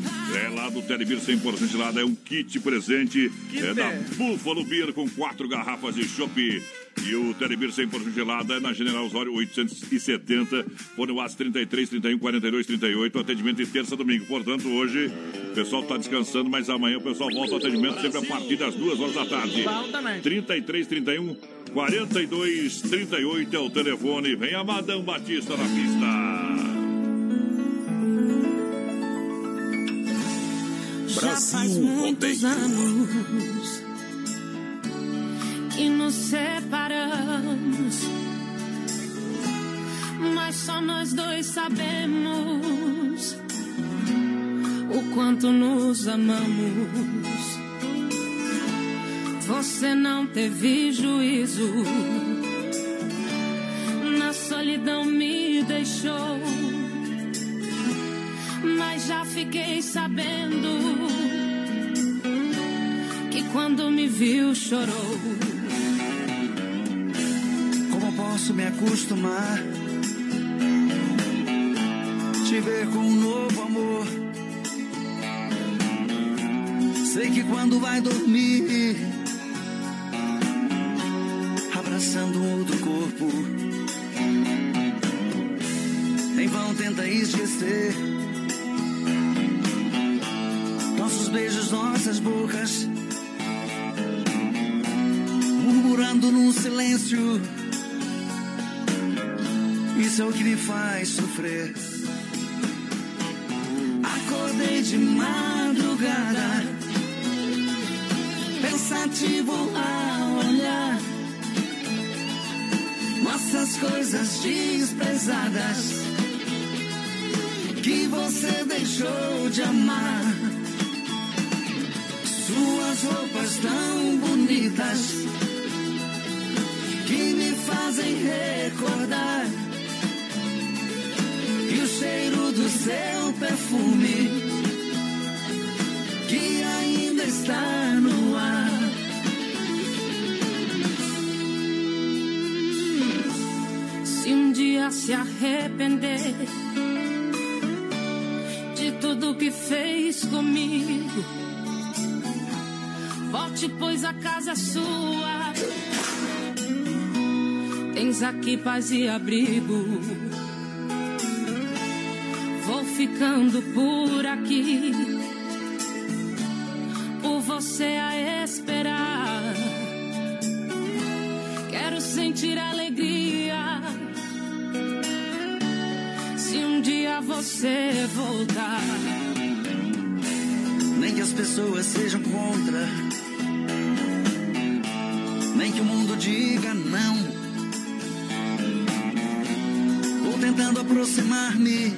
[SPEAKER 3] É lá do Telebir 100% gelada. É um kit presente. É da Buffalo Beer com quatro garrafas de chopp. E o Telebir 100% gelada é na General Osório 870. Fone WhatsApp 33 31 42 38. Atendimento de terça a domingo. Portanto, hoje o pessoal está descansando, mas amanhã o pessoal volta ao atendimento sempre a partir das duas horas da tarde.
[SPEAKER 4] Bom também.
[SPEAKER 3] 33 31 42 38 é o telefone. Vem a Madame Batista na pista.
[SPEAKER 12] Já faz muitos anos que nos separamos, mas só nós dois sabemos o quanto nos amamos. Você não teve juízo, na solidão me deixou mas já fiquei sabendo que quando me viu chorou.
[SPEAKER 2] Como posso me acostumar? Te ver com um novo amor. Sei que quando vai dormir, abraçando um outro corpo, em vão tenta esquecer. Nossos beijos, nossas bocas, murmurando num silêncio. Isso é o que me faz sofrer. Acordei de madrugada, pensativo a olhar nossas coisas desprezadas que você deixou de amar. Suas roupas tão bonitas que me fazem recordar. E o cheiro do seu perfume que ainda está no ar.
[SPEAKER 12] Se um dia se arrepender de tudo que fez comigo, volte, pois a casa é sua. Tens aqui paz e abrigo. Vou ficando por aqui, você a esperar. Quero sentir alegria. Se um dia você voltar,
[SPEAKER 2] Nem que as pessoas sejam contra, nem que o mundo diga não. Vou tentando aproximar-me,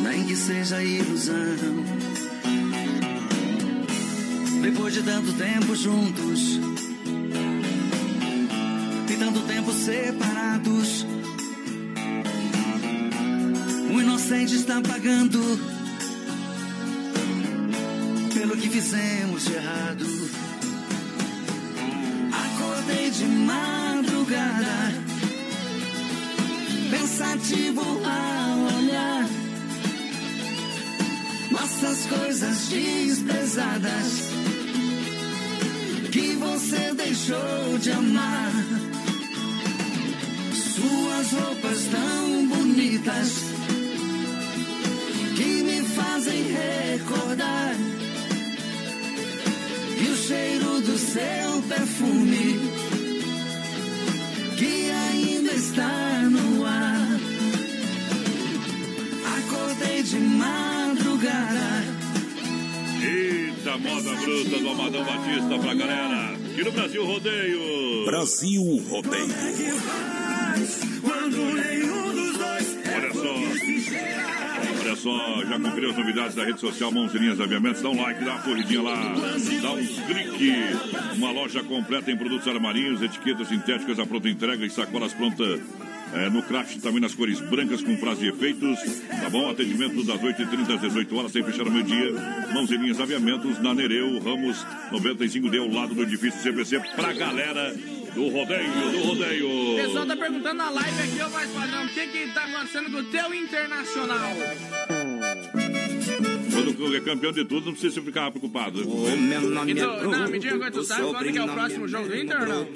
[SPEAKER 2] nem que seja ilusão. Depois de tanto tempo juntos e tanto tempo separados, o inocente está pagando pelo que fizemos de errado. Acordei de madrugada, pensativo a olhar nossas coisas desprezadas que você deixou de amar. Suas roupas tão bonitas que me fazem recordar. E o cheiro do seu perfume
[SPEAKER 3] Eita, moda bruta do Amadão Batista pra galera. Aqui no Brasil Rodeio.
[SPEAKER 1] Brasil Rodeio.
[SPEAKER 3] Olha só. Olha só, já conferiu as novidades da rede social Mãos e Linhas Aviamentos? Dá um like, dá uma corridinha lá, dá um clique. Uma loja completa em produtos armarinhos, etiquetas sintéticas, a pronta entrega e sacolas prontas é, no craft também nas cores brancas com prazo de efeitos. Tá bom? Atendimento das 8h30 às 18 horas, sem fechar ao meio-dia. Mãos e linhas aviamentos na Nereu, Ramos 95D, ao lado do edifício CPC, pra galera do rodeio, do
[SPEAKER 4] O
[SPEAKER 3] rodeio.
[SPEAKER 4] pessoal tá perguntando na live aqui, ô mais padrão, o que que tá acontecendo com o teu internacional?
[SPEAKER 3] Quando é campeão de tudo, não precisa ficar preocupado.
[SPEAKER 4] E tu, não, me diga, tu sabe quando que é o próximo jogo do Inter ou não?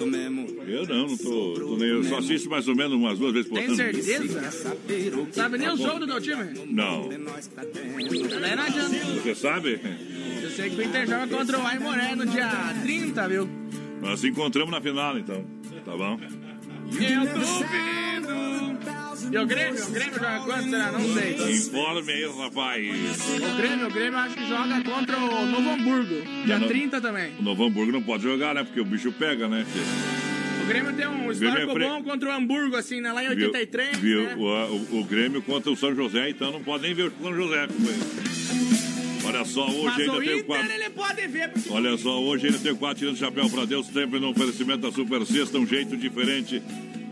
[SPEAKER 3] Eu não, não tô, tô nem, eu só assisto mais ou menos umas duas vezes por
[SPEAKER 4] Tem
[SPEAKER 3] ano.
[SPEAKER 4] certeza? Sabe nem o jogo do teu time?
[SPEAKER 3] Não.
[SPEAKER 4] Daí não adianta.
[SPEAKER 3] Você sabe?
[SPEAKER 4] Eu sei que o Inter joga contra o Aimoré no dia 30, viu?
[SPEAKER 3] Nós nos encontramos na final, então. Tá bom?
[SPEAKER 4] Eu duvido. E o Grêmio? O Grêmio joga quanto? Será? Não sei.
[SPEAKER 3] Informe aí, rapaz.
[SPEAKER 4] O Grêmio, o Grêmio acho que joga contra o Novo Hamburgo. Dia
[SPEAKER 3] não.
[SPEAKER 4] 30 também.
[SPEAKER 3] O Novo Hamburgo não pode jogar, né? Porque o bicho pega, né?
[SPEAKER 4] O Grêmio tem um histórico
[SPEAKER 3] é
[SPEAKER 4] bom contra o Hamburgo, assim, né? Lá em 83.
[SPEAKER 3] Viu?
[SPEAKER 4] né?
[SPEAKER 3] O, o- o Grêmio contra o São José, então não pode nem ver o São José. Olha só, hoje
[SPEAKER 4] Mas
[SPEAKER 3] ainda
[SPEAKER 4] o
[SPEAKER 3] tem
[SPEAKER 4] Inter,
[SPEAKER 3] quatro.
[SPEAKER 4] ele pode ver, porque...
[SPEAKER 3] Olha só, hoje ainda tem quatro tirando chapéu pra Deus, sempre no oferecimento da Super Sexta, um jeito diferente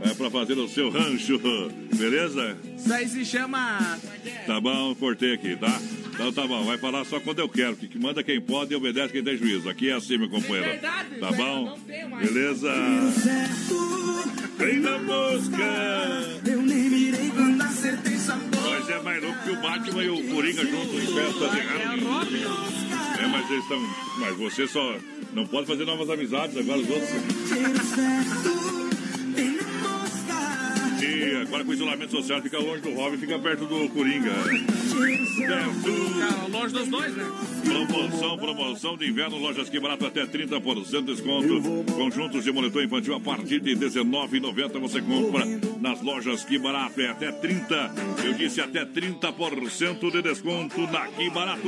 [SPEAKER 3] é, pra fazer o seu rancho. [LAUGHS] Beleza?
[SPEAKER 4] Isso aí se chama...
[SPEAKER 3] Tá bom, cortei aqui, tá? Então tá bom, vai falar só quando eu quero, que que manda quem pode e obedece quem tem juízo. Aqui é assim, meu companheiro.
[SPEAKER 4] verdade,
[SPEAKER 3] Tá bom?
[SPEAKER 4] não tenho mais.
[SPEAKER 3] Beleza? Vem na mosca!
[SPEAKER 13] Eu nem mirei quando acertei sua
[SPEAKER 3] Nós é mais louco que o Batman e o Coringa juntos em festa de Halloween. É, mas eles estão. Mas você só não pode fazer novas amizades, agora os outros. E agora com o isolamento social fica longe do Robin, fica perto do Coringa.
[SPEAKER 4] Fica longe dos dois, né?
[SPEAKER 3] Promoção, promoção de inverno, lojas que barato até 30% de desconto. Conjuntos de monitor infantil a partir de R$19,90 você compra nas lojas que barato. É até 30%, eu disse até 30% de desconto na que barato.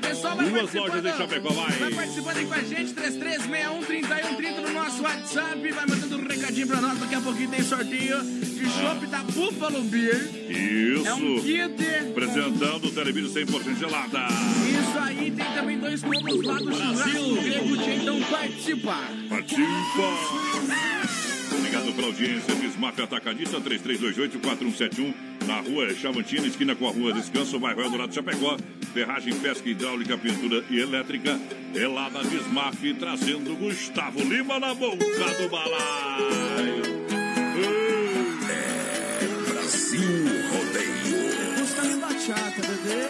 [SPEAKER 4] Pessoal, vai
[SPEAKER 3] Duas lojas em. Chapecó,
[SPEAKER 4] Vai
[SPEAKER 3] vai.
[SPEAKER 4] participando aí com a gente, 3361-3130 no nosso WhatsApp. Vai mandando um recadinho pra nós. Daqui a pouquinho tem sorteio de chopp da Buffalo Beer.
[SPEAKER 3] Isso.
[SPEAKER 4] É um kit.
[SPEAKER 3] Apresentando o televisão 100% gelada.
[SPEAKER 4] Isso aí, tem também dois combos lá do churrasco grego. Então participa.
[SPEAKER 3] Participa! Obrigado pela audiência. Desmaf Atacadista 3328-4171. Na rua Chavantina, esquina com a rua Descanso, bairro Eldorado Chapecó. Ferragem, pesca hidráulica, pintura e elétrica. É lá na Desmaf, trazendo Gustavo Lima na boca do balaio.
[SPEAKER 13] Bachata, bebê.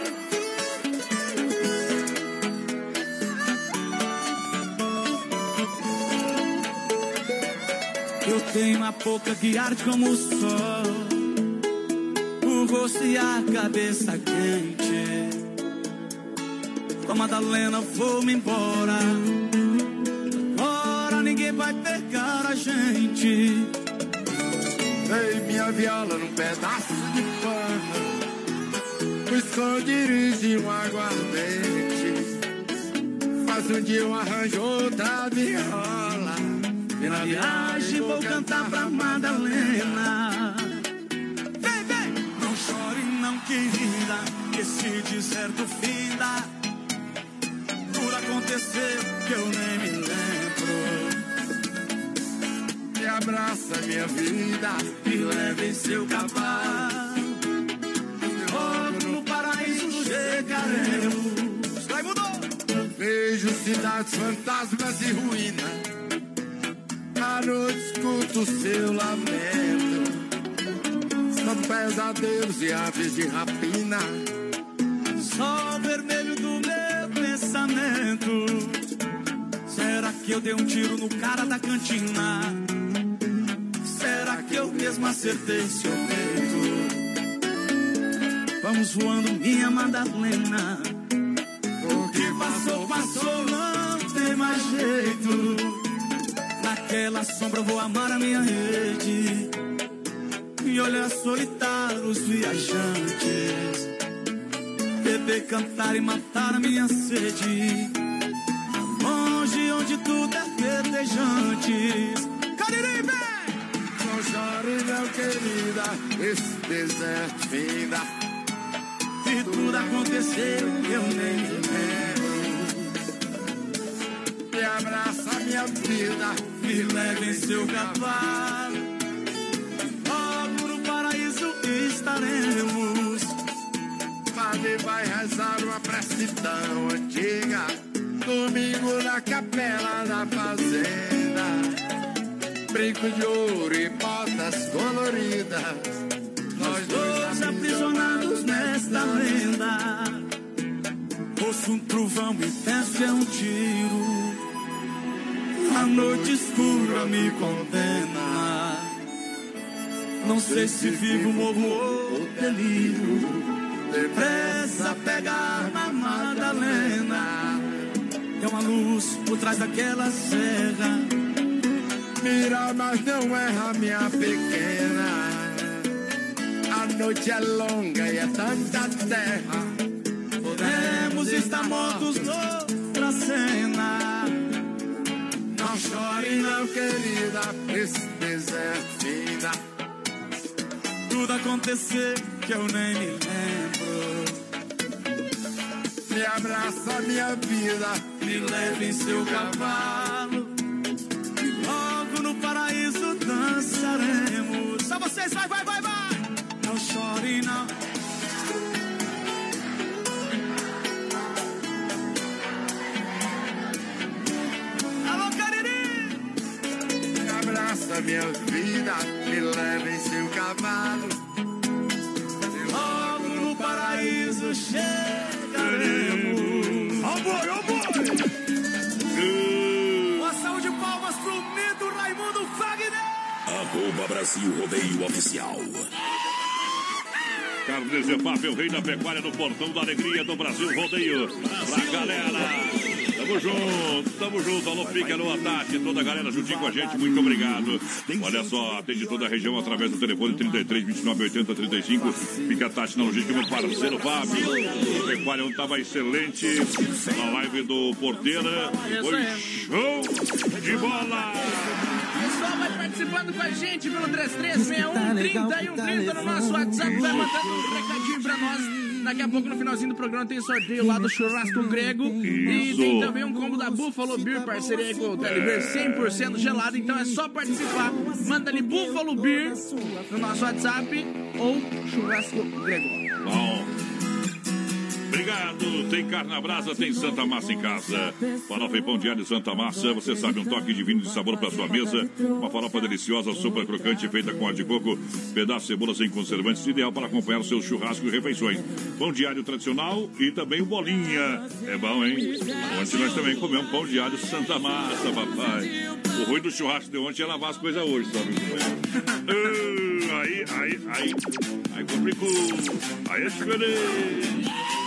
[SPEAKER 13] Eu tenho uma boca que arde como o sol, o rosto e a cabeça quente. Com a Madalena vou-me embora. Agora ninguém vai pegar a gente. Dei minha viola num pedaço de pano. O esconderijo um aguardente. Mas um dia eu arranjo outra viola. E na viagem vou cantar pra Madalena. Vem, vem! Não chore, não, querida. Que esse deserto finda. Por acontecer que eu nem me lembro. Me abraça, minha vida, me leve em seu cavalo. Chegaremos. Vai, mudou! Vejo cidades fantasmas e ruínas. À noite escuto o seu lamento. São pesadelos e aves de rapina. Sol vermelho do meu pensamento. Será que eu dei um tiro no cara da cantina? Será que eu mesmo acertei seu peito? Vamos voando, minha Madalena. O que passou, passou, não tem mais jeito. Naquela sombra eu vou amar a minha rede. E olhar solitário os viajantes. Beber, cantar e matar a minha sede. Longe onde tudo é verdejante. Cariri, vem! Não chore, não, querida. Esse deserto finda. Onde tudo aconteceu, eu nem me lembro.
[SPEAKER 14] Me abraça, minha vida,
[SPEAKER 13] Me leve em seu cavalo, logo no paraíso estaremos.
[SPEAKER 14] Padre vai rezar uma prece tão antiga. Domingo na capela da fazenda. Brinco de ouro e botas coloridas.
[SPEAKER 13] Nós dois aprisionados nesta lenda. Ouço um trovão e penso é um tiro. A noite escura me condena. Não sei se vivo, morro ou delírio. Depressa pegar na Madalena. Tem uma luz por trás daquela serra.
[SPEAKER 14] Mira, mas não erra, minha pequena. Noite é longa e é tanta terra.
[SPEAKER 13] Podemos estar mortos noutra cena.
[SPEAKER 14] Não chore, não, querida, tristeza é vida.
[SPEAKER 13] Tudo acontecer que eu nem me lembro.
[SPEAKER 14] Me abraça, minha vida,
[SPEAKER 13] Me leve em seu cavalo. E logo no paraíso dançaremos. Só vocês, vai, vai, vai, vai. Não. Alô, Cariri!
[SPEAKER 14] abraça, minha vida, me leva em seu cavalo.
[SPEAKER 13] Logo no paraíso chegaremos.
[SPEAKER 3] Amor, amor!
[SPEAKER 13] Uma salva de palmas pro mito Raimundo Fagner.
[SPEAKER 1] Arroba Brasil Rodeio Oficial.
[SPEAKER 3] Carnes EFAP, o rei da pecuária no portão da alegria do Brasil Rodeio. Pra galera. Tamo junto, tamo junto. Alô, Pica, alô, Tati, toda a galera juntinho com a gente, muito obrigado. Olha só, atende toda a região através do telefone 33 29 80 35. Fica a Tati na logística, meu parceiro Fábio. Pecuária onde tava excelente. Na live do Porteira. Foi show de bola!
[SPEAKER 4] Participando com a gente pelo 3361 3130 no nosso WhatsApp. Vai mandando um recadinho pra nós. Daqui a pouco, no finalzinho do programa, tem sorteio lá do Churrasco Grego. E
[SPEAKER 3] Isso.
[SPEAKER 4] tem também um combo da Buffalo Beer, parceria aí com o Telebeer 100% gelado. Então é só participar. Manda ali Buffalo Beer no nosso WhatsApp ou Churrasco Grego.
[SPEAKER 3] Bom. Obrigado. Tem carne na brasa, tem Santa Massa em casa. Farofa e pão diário Santa Massa. Você sabe, um toque divino de sabor para sua mesa. Uma farofa deliciosa, super crocante, feita com ar de coco. Pedaço de cebola sem conservantes, ideal para acompanhar o seu churrasco e refeições. Pão diário tradicional e também o bolinha. É bom, hein? Ontem nós também comemos pão diário Santa Massa, papai. O ruim do churrasco de ontem é lavar as coisas hoje, sabe? Aí, aí, aí. Aí complicou. Aí é diferente.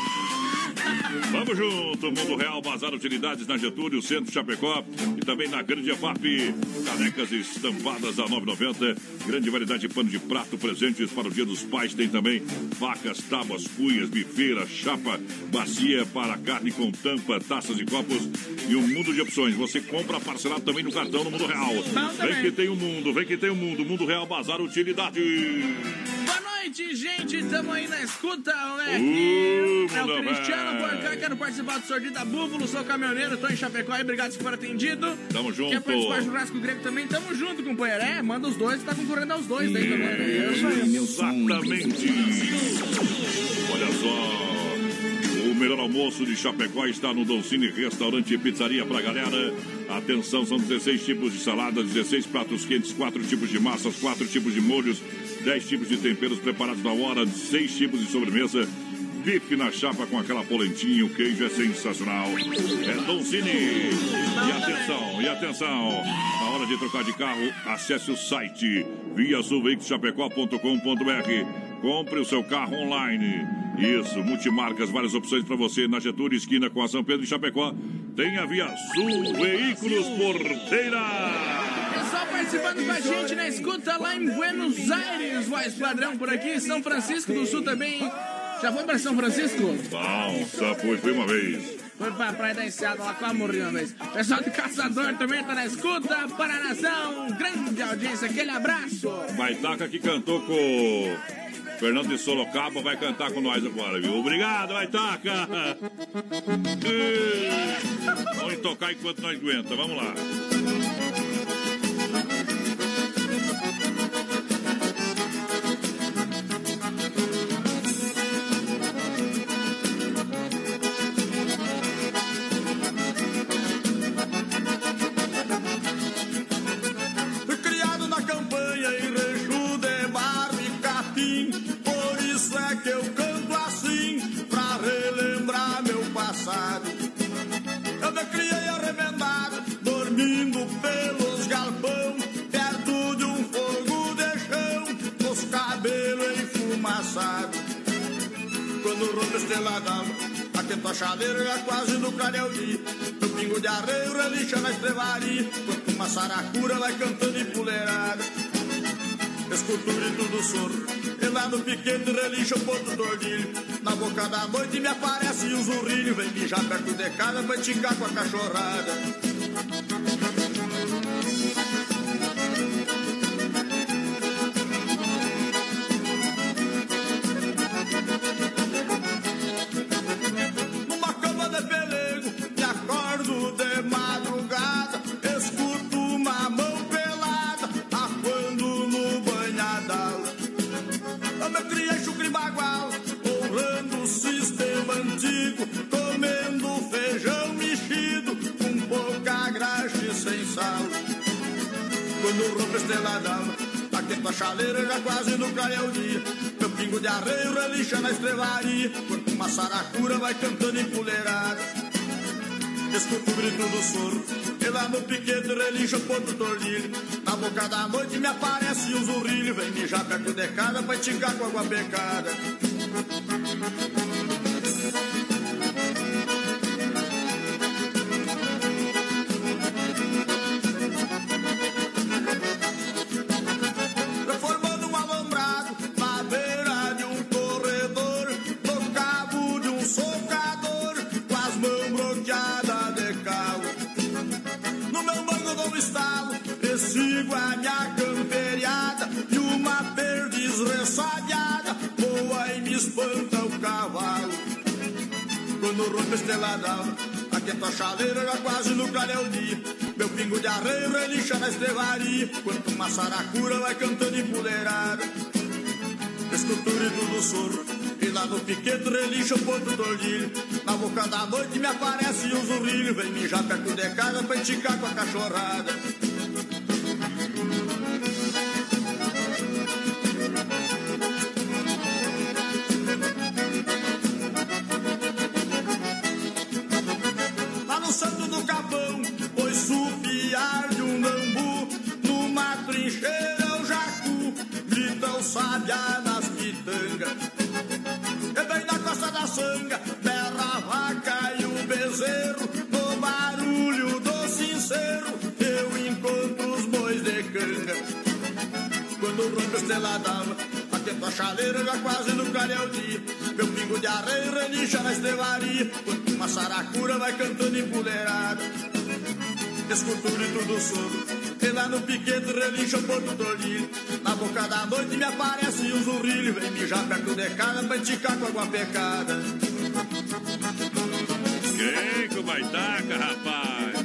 [SPEAKER 3] Vamos junto, Mundo Real, Bazar Utilidades na Getúlio, Centro Chapecó e também na Grande EFAP. Canecas estampadas a 9,90. Grande variedade de pano de prato, presentes para o Dia dos Pais. Tem também facas, tábuas, cuias, bifeira, chapa, bacia para carne com tampa, taças e copos e um mundo de opções. Você compra parcelado também no cartão no Mundo Real. Vem que tem o mundo, vem que tem o mundo. Mundo Real, Bazar Utilidades.
[SPEAKER 4] Boa noite, gente. Tamo aí na escuta, moleque.
[SPEAKER 3] Uh,
[SPEAKER 4] é o Cristiano Porcá, quero participar do sorteio da Búfalo, sou caminhoneiro, tô em Chapecó aí, obrigado se for atendido.
[SPEAKER 3] Tamo junto.
[SPEAKER 4] Quer participar do churrasco grego também? Tamo junto, companheiro. É, manda os dois, tá concorrendo aos dois daí também. É aí.
[SPEAKER 3] Exatamente. Olha só. O melhor almoço de Chapecó está no Doncini Restaurante e Pizzaria pra galera. Atenção, são 16 tipos de salada, 16 pratos quentes, 4 tipos de massas, 4 tipos de molhos, 10 tipos de temperos preparados na hora, 6 tipos de sobremesa. Bife na chapa com aquela polentinha, o queijo é sensacional. É Doncini. E atenção, e atenção. Na hora de trocar de carro, acesse o site viazulveicochapecó.com.br. Compre o seu carro online. Isso, multimarcas, várias opções para você na Getúlio, esquina com a São Pedro e Chapecó. Tem a Via Sul Veículos Porteira.
[SPEAKER 4] Pessoal participando com a gente na escuta lá em Buenos Aires, voz padrão por aqui, São Francisco do Sul também. Já foi pra São Francisco?
[SPEAKER 3] Só fui, fui uma vez.
[SPEAKER 4] Foi pra Praia da Enseada, lá quase morri uma vez. Pessoal de Caçador também tá na escuta. Para a nação, grande audiência, aquele abraço.
[SPEAKER 3] Baitaca que cantou com Fernando de Sorocaba vai cantar com nós agora, viu? Obrigado, vai taca! [LAUGHS] Vamos tocar enquanto nós aguenta, vamos lá.
[SPEAKER 15] Quando rompe a estrela d'alva Aquento a chaleira já quase no clareio dia Meu pingo de arreio relixa na estrevaria Quanto uma saracura vai cantando em puleirada. Escuto o grito do soro. E lá no piquete relixa o ponto do ordilho. Na boca da noite me aparece o zurrilho. Vem mijar perto de casa pra esticar com a cachorrada Quando rompe a estrela d'alva, aquento a chaleira já quase no clareio dia. Meu pingo de arreio relixa na estrevaria, quando uma saracura vai cantando em puleirada. Escuto o grito do soro, e lá no piquete relixa o ponto do tordilho. Na boca da noite me aparece o zurrilho, vem mijar perto de casa pra esticar com água pecada. Rompe a estrela d'alva, aquenta a chaleira já quase no clareio dia. Meu pingo de arreio relixa na estrevaria, quanto uma saracura vai cantando em puleirada. Escuto o grito do soro, e lá no piquete relixa o ponto do ordilho. Na boca da noite me aparece o zurrilho, vem mijar perto de casa pra esticar com a cachorrada. Chaleira já quase no clareio dia. Meu pingo de arreio relixa na estrevaria, quando uma saracura vai cantando em puleirada. Escuto o grito do soro, e lá no piquete relixa o ponto do. Na boca da noite me aparece um zurrilho, vem mijar perto de casa pra esticar com água pecada.
[SPEAKER 3] Quem que vai taca, rapaz?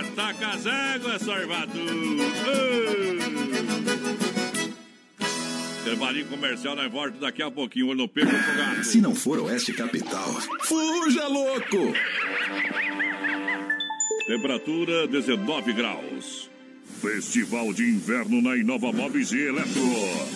[SPEAKER 3] Ataca as águas, sorvado! Intervalinho comercial, nós volta daqui a pouquinho. Olho no peixe, pro gato.
[SPEAKER 16] Se não for Oeste Capital, fuja louco!
[SPEAKER 3] Temperatura 19 graus. Festival de Inverno na Inova Móveis e Eletro.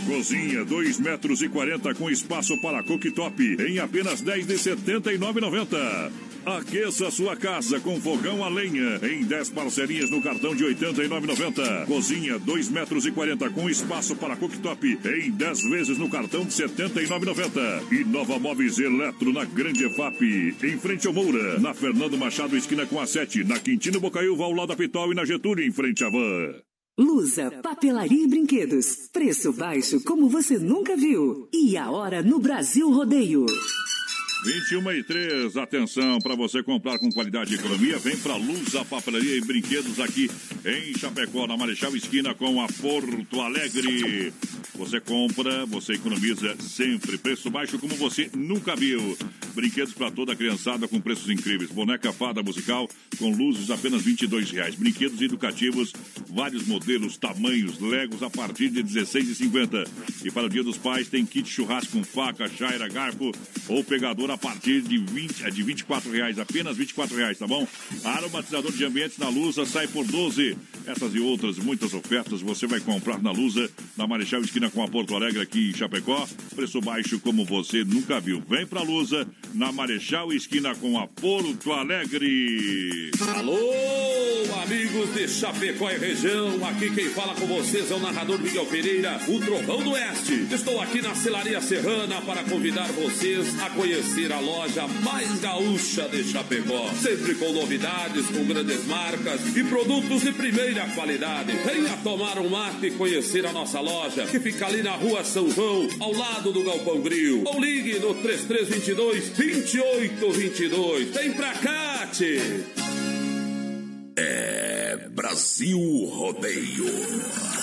[SPEAKER 3] Cozinha 2 metros e 40 com espaço para cooktop em apenas 10 de 79,90. Aqueça sua casa com fogão a lenha em 10 parcelinhas no cartão de 89,90. Cozinha 2 metros e 40 com espaço para cooktop em 10 vezes no cartão de 79,90. Inova Móveis e Eletro na Grande EFAP, em frente ao Moura, na Fernando Machado esquina com a 7, na Quintino Bocaiúva ao lado da Pitol e na Getúlio em frente à Van.
[SPEAKER 9] Lusa, papelaria e brinquedos. Preço baixo como você nunca viu. E a hora no Brasil Rodeio.
[SPEAKER 3] 21 e 3, atenção, para você comprar com qualidade e economia, vem para Luz, a papelaria e brinquedos aqui em Chapecó, na Marechal Esquina com a Porto Alegre. Você compra, você economiza sempre. Preço baixo como você nunca viu. Brinquedos para toda a criançada com preços incríveis. Boneca fada musical com luzes apenas 22 reais. Brinquedos educativos, vários modelos, tamanhos, legos a partir de R$ 16,50. E para o Dia dos Pais tem kit churrasco com faca, chaira, garfo ou pegador a partir de 20, é de 24 reais, apenas 24 reais, tá bom? Aromatizador de ambientes na Lusa sai por 12. Essas e outras muitas ofertas você vai comprar na Lusa, na Marechal Esquina com a Porto Alegre aqui em Chapecó. Preço baixo como você nunca viu. Vem pra Lusa, na Marechal Esquina com a Porto Alegre.
[SPEAKER 17] Alô, amigos de Chapecó e região. Aqui quem fala com vocês é o narrador Miguel Pereira, o Trovão do Oeste. Estou aqui na Celaria Serrana para convidar vocês a conhecer a loja mais gaúcha de Chapecó. Sempre com novidades, com grandes marcas e produtos de primeira qualidade. Venha tomar um mate e conhecer a nossa loja, que fica ali na rua São João, ao lado do Galpão Grill. Ou ligue no 3322 2822. Vem pra cá, tchê.
[SPEAKER 1] É Brasil Rodeio.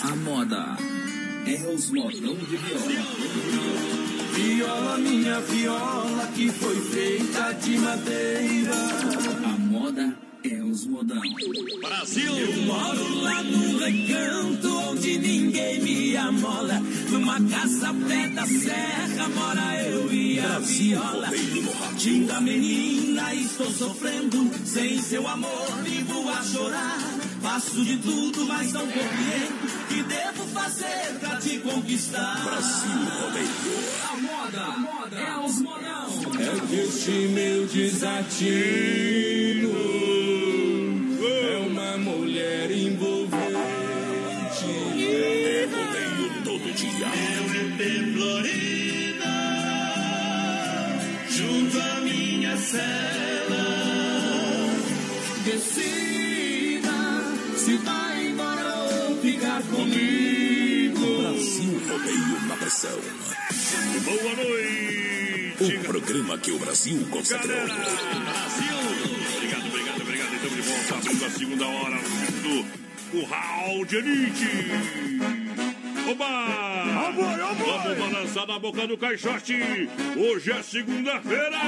[SPEAKER 18] A moda é os modão de viola.
[SPEAKER 2] Viola, minha viola, que foi feita de madeira.
[SPEAKER 18] A moda é os modão.
[SPEAKER 2] Brasil! Eu moro lá no recanto onde ninguém me amola. Numa casa pé da serra mora eu e a viola. Tinda menina, estou sofrendo. Sem seu amor, vivo a chorar. Faço de tudo, mas não compreendo. Que devo fazer pra te conquistar?
[SPEAKER 1] Brasil Rodeio.
[SPEAKER 18] A moda, é os modão.
[SPEAKER 2] É este meu desatino é uma mulher envolvente.
[SPEAKER 1] É rodeio todo dia.
[SPEAKER 2] Eu Florida, junto à minha cela. Decida se vai embora ou ficar comigo.
[SPEAKER 1] Brasil Rodeio na pressão.
[SPEAKER 3] Boa noite.
[SPEAKER 1] O programa que o Brasil consagrou.
[SPEAKER 3] Brasil. Obrigado, obrigado, obrigado. Estamos de volta abrindo a segunda hora do Curral de Elite. Oba! Vamos balançar na boca do caixote. Hoje é segunda-feira.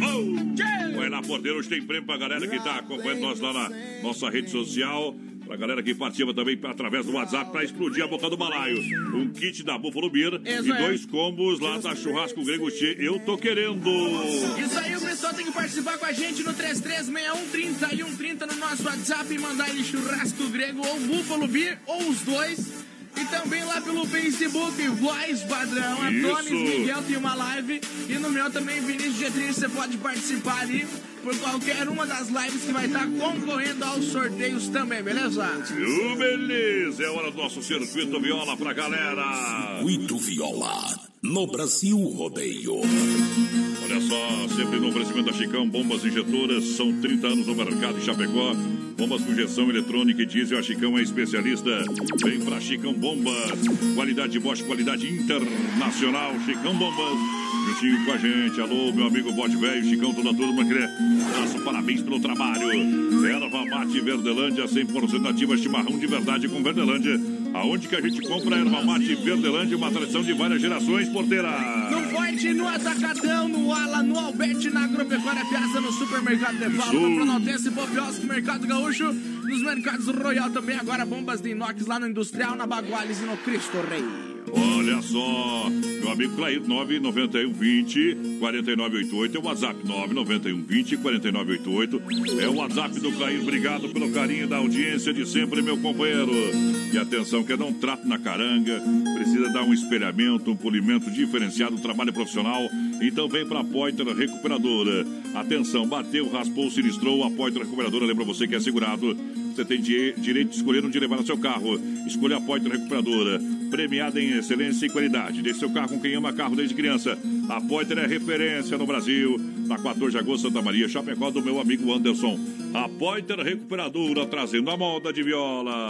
[SPEAKER 3] Oh! Vai lá, porteiro. Hoje tem prêmio pra galera que tá acompanhando nós lá na nossa rede social. Pra galera que participa também através do WhatsApp pra explodir a boca do balaio. Um kit da Buffalo Beer
[SPEAKER 4] Isso
[SPEAKER 3] e
[SPEAKER 4] aí.
[SPEAKER 3] dois combos lá da Churrasco Grego Tchê. Eu tô querendo.
[SPEAKER 4] Isso aí, o pessoal tem que participar com a gente no 336130 e 130 no nosso WhatsApp e mandar ele churrasco grego ou búfalo beer ou os dois. E também lá pelo Facebook, Voz Padrão. Antônio. Miguel tem uma live. E no meu também, Vinícius Getrinho, você pode participar ali por qualquer uma das lives que vai estar concorrendo aos sorteios também, beleza?
[SPEAKER 3] Viu, beleza? É hora do nosso circuito viola pra galera.
[SPEAKER 1] Circuito Viola no Brasil Rodeio.
[SPEAKER 3] Olha só, sempre no oferecimento da Chicão, bombas injetoras, são 30 anos no mercado em Chapecó. Bombas com injeção eletrônica e diesel, a Chicão é especialista. Vem pra Chicão Bombas. Qualidade Bosch, qualidade internacional. Chicão Bombas. Juntinho com a gente. Alô, meu amigo Bote Velho, Chicão, toda a turma que Nosso parabéns pelo trabalho. Erva Mate Verdelândia, 100% ativa, chimarrão de verdade com Verdelândia. Aonde que a gente compra erva mate Verdelândia, uma tradição de várias gerações, porteira.
[SPEAKER 4] No Forte, no Atacadão, no Ala, no Alberti, na Agropecuária Piazza, no Supermercado de Paula,
[SPEAKER 3] Isso.
[SPEAKER 4] no Planaltense, Bobiosco, Mercado Gaúcho, nos mercados Royal também, agora bombas de inox lá no Industrial, na Baguales e no Cristo Rei.
[SPEAKER 3] Olha só, meu amigo Clair, 991 20 4988 é o WhatsApp 991 20 4988 é o WhatsApp do Clair. Obrigado pelo carinho da audiência de sempre, meu companheiro. E atenção, quer dar um trato na caranga, precisa dar um espelhamento, um polimento diferenciado, um trabalho profissional. Então vem pra Poiter Recuperadora. Atenção, bateu, raspou, sinistrou, a Poiter Recuperadora lembra você que é segurado. Você tem di- direito de escolher onde levar o seu carro. Escolha a Poiter Recuperadora, premiada em excelência e qualidade. Deixe seu carro com quem ama carro desde criança. A Poiter é referência no Brasil. Na 14 de agosto, Santa Maria, Chapecó, do meu amigo Anderson. A Poiter Recuperadora, trazendo a moda de viola.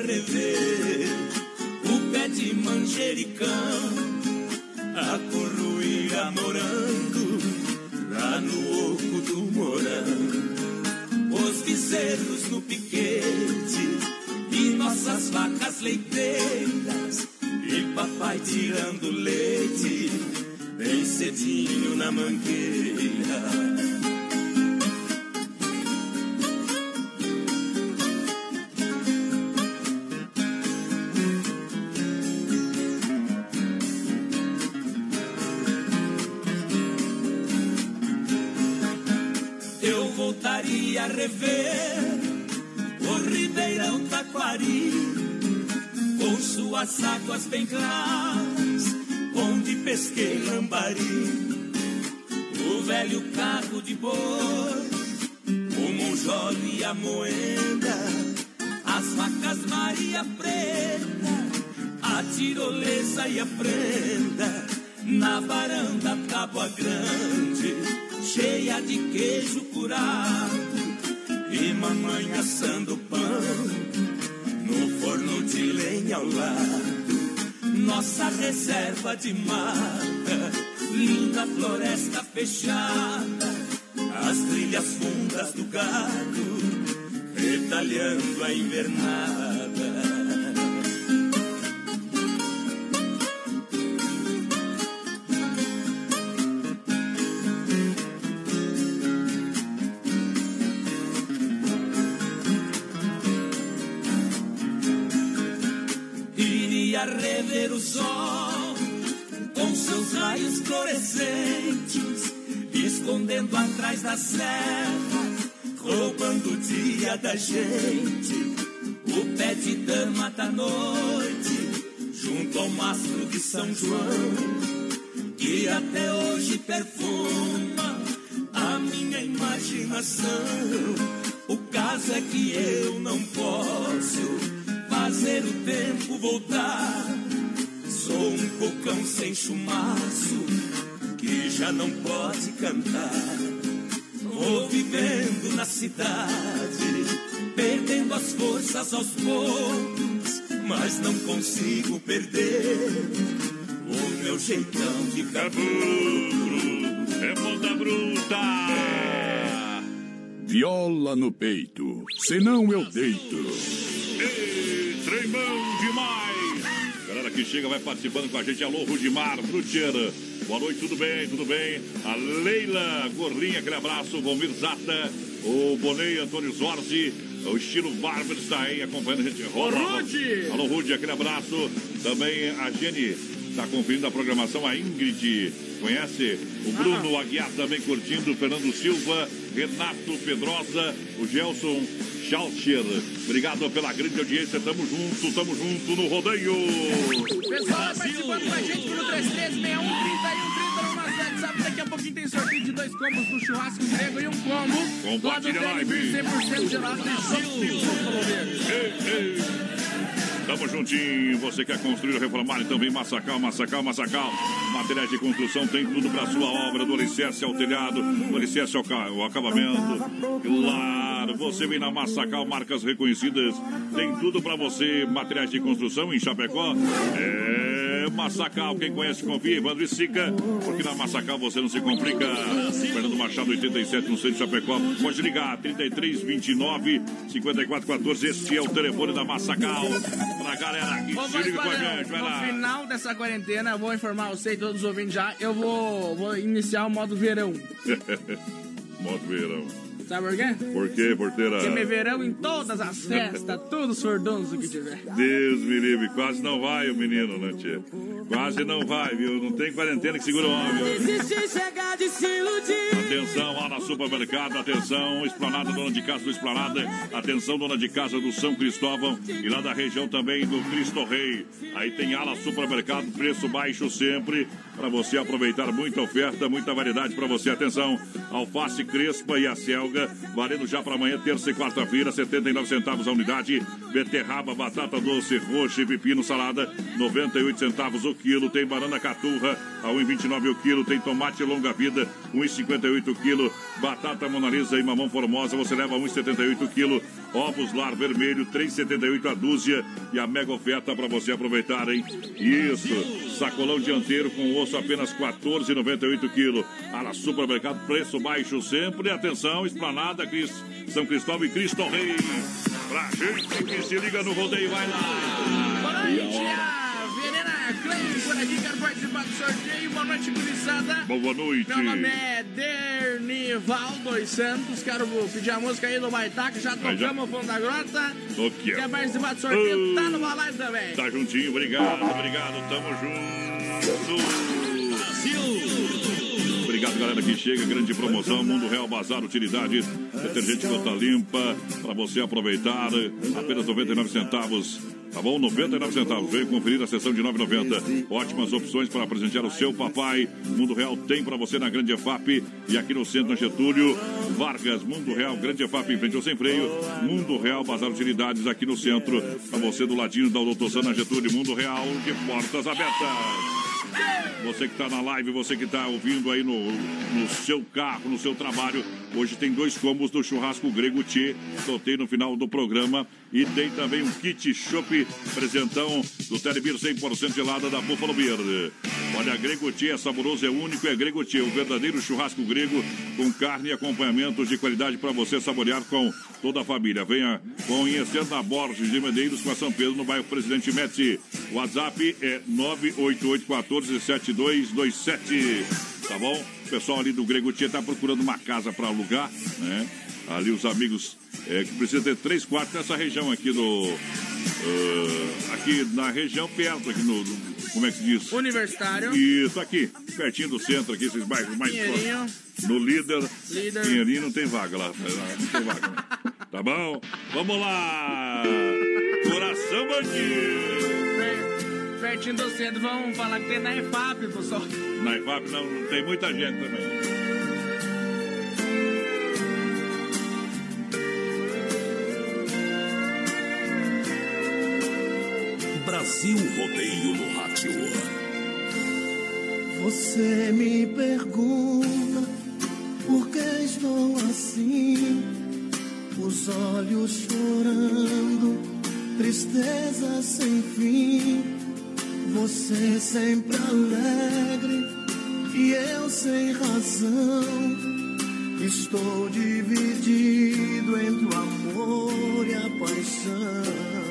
[SPEAKER 6] revés. São João, que até hoje perfuma a minha imaginação. O caso é que eu não posso fazer o tempo voltar. Sou um cocão sem chumaço que já não pode cantar. Vou vivendo na cidade, perdendo as forças aos poucos, mas não consigo perder o meu jeitão de cabelo.
[SPEAKER 3] É ponta bruta!
[SPEAKER 19] Viola no peito, senão eu deito.
[SPEAKER 3] Ei, tremão demais! Galera que chega vai participando com a gente. Alô, Rudimar, Frutiera. Boa noite, tudo bem? Tudo bem? A Leila Gorrinha, aquele abraço. O Valmir Zata, o Bonei, Antônio Zorzi, o estilo Barber está aí acompanhando a gente. Rola,
[SPEAKER 4] Rude!
[SPEAKER 3] Alô, Rude, aquele abraço. Também a Jenny está conferindo a programação. A Ingrid conhece. O Bruno Aguiar também curtindo. Fernando Silva, Renato Pedrosa, o Gelson Schalcher. Obrigado pela grande audiência. Tamo junto, tamo junto no rodeio.
[SPEAKER 4] Pessoal, participando com a gente pelo 3361 3130 no nosso WhatsApp. Daqui a pouquinho tem sorteio de dois combos do churrasco grego e um combo. Lá do
[SPEAKER 3] Compartilha live.
[SPEAKER 4] Delivery 100% gelado de
[SPEAKER 3] ei. Tamo juntinho. Você quer construir ou reformar? Então vem Massacal, Massacal, Massacal. Materiais de construção tem tudo para sua obra, do alicerce ao telhado, do alicerce ao, ca- ao acabamento. Claro, você vem na Massacal, marcas reconhecidas. Tem tudo para você. Materiais de construção em Chapecó. É Massacal. Quem conhece, confia. Evandro e Sica. Porque na Massacal você não se complica. Fernando Machado, 87, no centro de Chapecó. Pode ligar, 33 29 54 14. Esse é o telefone da Massacal. Pra galera que se liga com a gente. Vai
[SPEAKER 4] no
[SPEAKER 3] lá.
[SPEAKER 4] final dessa quarentena, eu vou informar você e todos os ouvintes já. Eu vou, vou iniciar o modo verão. [LAUGHS]
[SPEAKER 3] Modo verão.
[SPEAKER 4] Sabe por quê?
[SPEAKER 3] Por quê, porteira?
[SPEAKER 4] Porque me verão em todas as festas, todos os furdunços que tiver.
[SPEAKER 3] Deus me livre, quase não vai o menino, né, tia? Quase não vai, viu? Não tem quarentena que segura o homem.
[SPEAKER 2] Existe chegar de se iludir.
[SPEAKER 3] Atenção, lá na supermercado, atenção, Esplanada, dona de casa do Esplanada, atenção, dona de casa do São Cristóvão e lá da região também do Cristo Rei. Aí tem ala supermercado, preço baixo sempre, para você aproveitar muita oferta, muita variedade para você. Atenção, alface crespa e a selga, valendo já para amanhã, terça e quarta-feira, 79 centavos a unidade. Beterraba, batata doce, roxa e pepino, salada, 98 centavos o quilo. Tem banana caturra, a 1,29 o quilo. Tem tomate longa vida, 1,58 o quilo. Batata monalisa e mamão formosa, você leva 1,78 o quilo. Ovos lar vermelho, 3,78 a dúzia. E a mega oferta para você aproveitar, hein? Isso, sacolão dianteiro com osso apenas 14,98 quilo. Ala Supermercado, preço baixo sempre. Atenção, Esplanada, Cris, São Cristóvão e Cristo Rei. Pra gente que se liga no rodeio, vai lá.
[SPEAKER 4] Boa noite, Klein por aqui, quero participar do sorteio. Boa noite, gurizada.
[SPEAKER 3] Boa noite.
[SPEAKER 4] Meu nome é Dernival dos Santos, quero pedir a música aí do Baitaca, já tocamos o fundo da grota.
[SPEAKER 3] É?
[SPEAKER 4] Quer participar do sorteio? Tá no balai também.
[SPEAKER 3] Tá juntinho, obrigado, obrigado, tamo junto. Obrigado, galera que chega, grande promoção, Mundo Real Bazar Utilidades, detergente gota limpa, para você aproveitar, apenas 99 centavos. Tá bom? 99 centavos. Venha conferir a sessão de 9,90. Ótimas opções para presentear o seu papai. Mundo Real tem para você na Grande EFAP e aqui no centro, na Getúlio. Vargas, Mundo Real, Grande EFAP em frente ao sem freio. Mundo Real, Bazar Utilidades aqui no centro. Para você do ladinho da Doutor Sana Getúlio. Mundo Real de portas abertas. Você que está na live, você que está ouvindo aí no, no seu carro, no seu trabalho. Hoje tem dois combos do churrasco grego Tchê. Soltei no final do programa. E tem também um kit chopp presentão do Telebir 100% gelada da Buffalo Beer. Olha, Grego Tchê é saboroso, é único, é Grego Tchê. O verdadeiro churrasco grego com carne e acompanhamentos de qualidade para você saborear com toda a família. Venha conhecer na Borges de Medeiros com a São Pedro, no bairro Presidente Médici. O WhatsApp é 988-14-7227. Tá bom? O pessoal ali do Grego Tia tá procurando uma casa para alugar, né? Ali os amigos é, que precisa ter três quartos nessa região aqui do. ah, aqui na região perto, aqui no. Como é que se diz?
[SPEAKER 4] Universitário.
[SPEAKER 3] Isso, aqui, pertinho do centro, aqui, esses bairros mais
[SPEAKER 4] Pinheirinho.
[SPEAKER 3] No líder.
[SPEAKER 4] Líder.
[SPEAKER 3] Pinheirinho não tem vaga lá. Não tem vaga. [LAUGHS] Tá bom? Vamos lá! Coração bandido!
[SPEAKER 4] Per- Pertinho do centro, vamos falar que tem na EFAP, pessoal.
[SPEAKER 3] Na IFAP não, não tem muita gente também.
[SPEAKER 1] Brasil Rodeio no.
[SPEAKER 2] Você me pergunta por que estou assim, os olhos chorando, tristeza sem fim. Você sempre alegre e eu sem razão. Estou dividido entre o amor e a paixão.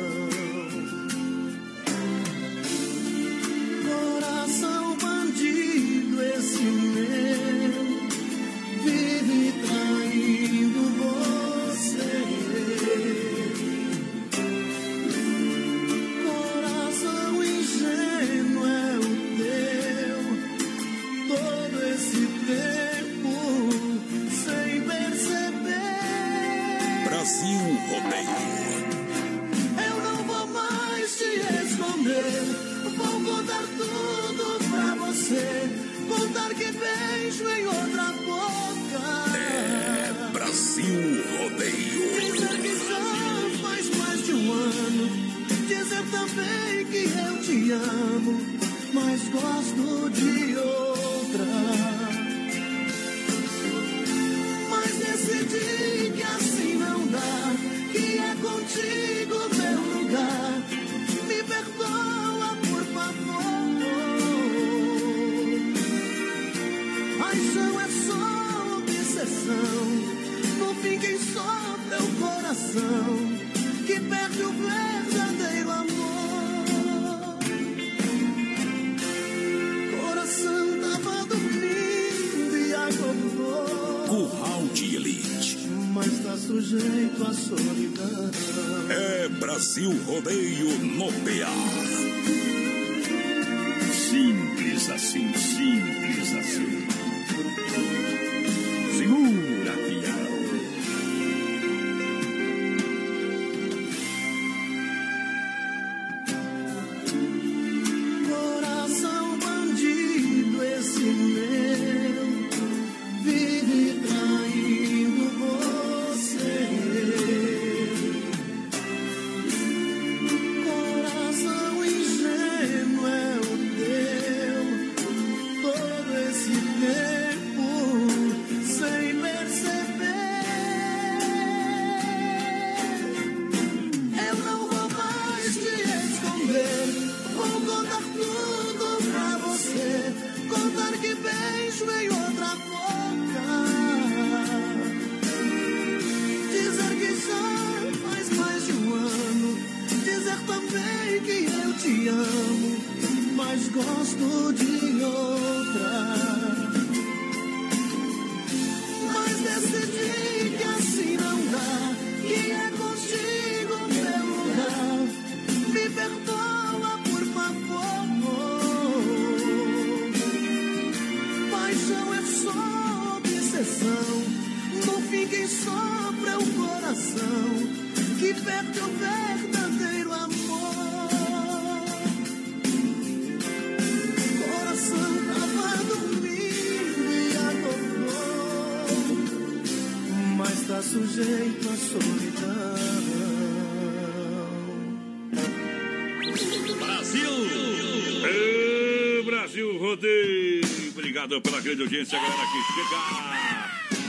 [SPEAKER 3] Grande audiência, galera que chega!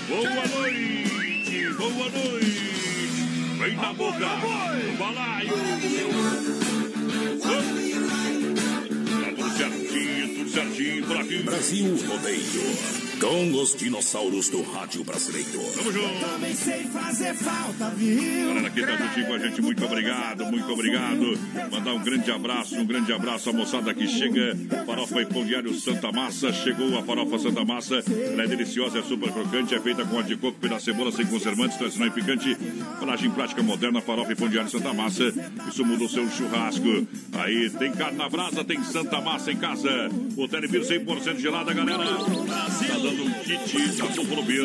[SPEAKER 3] Boa noite! Boa noite! Vem na boca! No balaio! Tá tudo certinho, tudo certinho por aqui!
[SPEAKER 1] Brasil Rodeio. Com os dinossauros do rádio brasileiro.
[SPEAKER 3] Tamo junto!
[SPEAKER 2] Também sei fazer falta, viu?
[SPEAKER 3] Galera que tá juntinho com a gente, muito obrigado, muito obrigado. Mandar um grande abraço, um grande abraço à moçada que chega. Farofa e Pão Diário Santa Massa. Chegou a farofa Santa Massa. Ela é deliciosa, é super crocante, é feita com a de coco, pedaço de cebola, sem conservantes, tradicional e picante. Embalagem prática moderna, farofa e Pão Diário Santa Massa. Isso muda o seu churrasco. Aí tem carne na brasa, tem Santa Massa em casa. O Telebir 100% gelada, galera. Tá dando um kit da Buffalo Beer.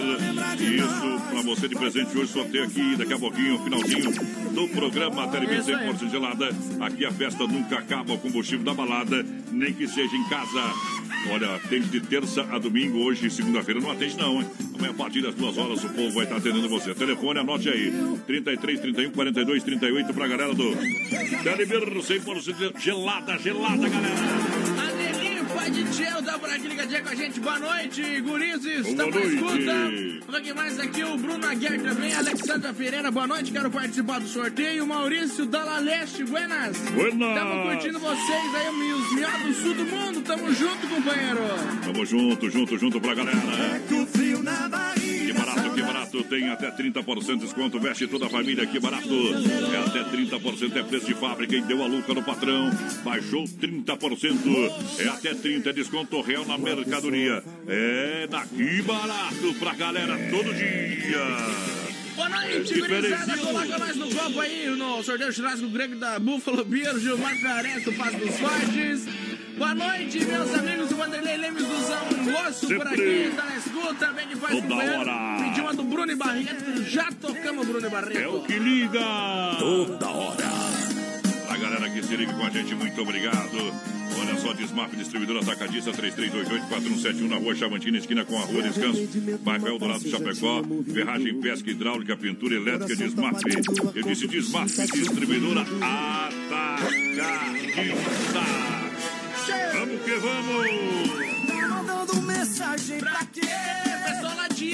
[SPEAKER 3] Isso pra você de presente hoje. Sorteio aqui daqui a pouquinho, finalzinho do programa Telebir 100% gelada. Aqui a festa nunca acaba, o combustível da balada, nem que seja em casa. Olha, tem de terça a domingo, hoje, segunda-feira, não atende não, hein? Amanhã, a partir das duas horas, o povo vai estar atendendo você. Telefone, anote aí. 33, 31, 42, 38 pra galera do Telebir 100% gelada, gelada, galera.
[SPEAKER 4] Tá por aqui ligadinha com a gente. Boa noite, gurizes.
[SPEAKER 3] Boa noite.
[SPEAKER 4] escuta. Pouquinho mais aqui, o Bruno Aguiar também. Alexandra Pereira, boa noite. Quero participar do sorteio. Maurício Dalla Leste, buenas.
[SPEAKER 3] Buenas.
[SPEAKER 4] Estamos curtindo vocês aí, os melhores do sul do mundo. Tamo junto, companheiro.
[SPEAKER 3] Tamo junto, junto, junto pra galera.
[SPEAKER 2] O frio na barriga.
[SPEAKER 3] Barato, que barato. Tem até 30% de desconto. Veste toda a família. Que barato. É até 30%. É preço de fábrica. E deu a luca no patrão. Baixou 30%. É até 30% desconto real na mercadoria. É daqui barato pra galera todo dia.
[SPEAKER 4] Boa noite,
[SPEAKER 3] Diferenciou.
[SPEAKER 4] gurizada. Coloca nós no copo aí no sorteio churrasco grego da Buffalo Beer, Gilmar do Passo dos Fortes. Boa noite, meus amigos do Vanderlei Lemes do Zão Osso por aqui, tá na escuta, bem que faz
[SPEAKER 3] Toda hora.
[SPEAKER 4] Pediu uma do Bruno e Barreto, já tocamos Bruno e Barreto.
[SPEAKER 3] É o que liga.
[SPEAKER 1] Toda hora.
[SPEAKER 3] A galera que se liga com a gente, muito obrigado. Olha só, Desmaf, distribuidor atacadista 3328-4171 na rua Chavantina, esquina com a rua Descanso, bairro Eldorado, Chapecó. Ferragem, pesca hidráulica, pintura elétrica, Desmaf. Eu disse Desmaf, distribuidora atacadista. Vamos que vamos!
[SPEAKER 2] Mandando mensagem
[SPEAKER 4] Pra quê?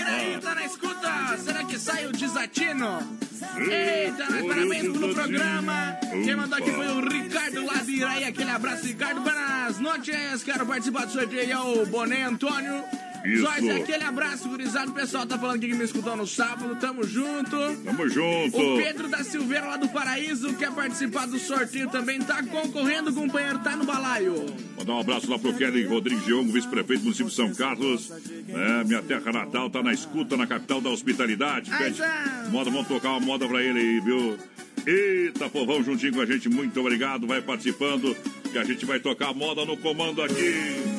[SPEAKER 4] Iraí tá na escuta. Será que sai o desatino? Eita, mas parabéns pelo programa. Quem mandou aqui foi o Ricardo lá de Iraí. Aquele abraço, Ricardo. Buenas noites. Quero participar do sorteio. É o Boné Antônio.
[SPEAKER 3] Isso.
[SPEAKER 4] Zóis, aquele abraço, gurizado. O pessoal tá falando aqui que me escutou no sábado. Tamo junto.
[SPEAKER 3] Tamo junto!
[SPEAKER 4] O Pedro da Silveira lá do Paraíso quer participar do sorteio também. Tá concorrendo, companheiro. Tá no balaio. balaio.
[SPEAKER 3] Mandar um abraço lá pro Kelly Rodrigues Diogo, vice-prefeito do município de São Carlos. É, minha terra natal tá na escuta, na capital da hospitalidade. Pede moda, vamos tocar uma moda pra ele aí, viu? Eita, povão, juntinho com a gente, muito obrigado. Vai participando, que a gente vai tocar moda no comando aqui.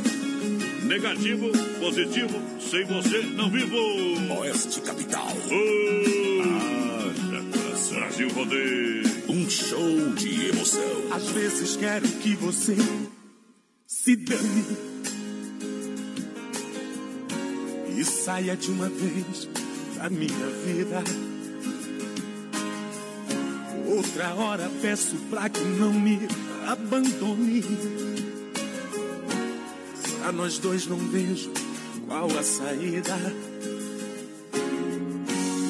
[SPEAKER 3] Negativo, positivo, sem você não vivo.
[SPEAKER 1] Oeste Capital.
[SPEAKER 3] Brasil Rodeio.
[SPEAKER 1] Um show de emoção.
[SPEAKER 2] Às vezes quero que você se dane e saia de uma vez da minha vida. Outra hora peço pra que não me abandone. Pra nós dois não vejo qual a saída.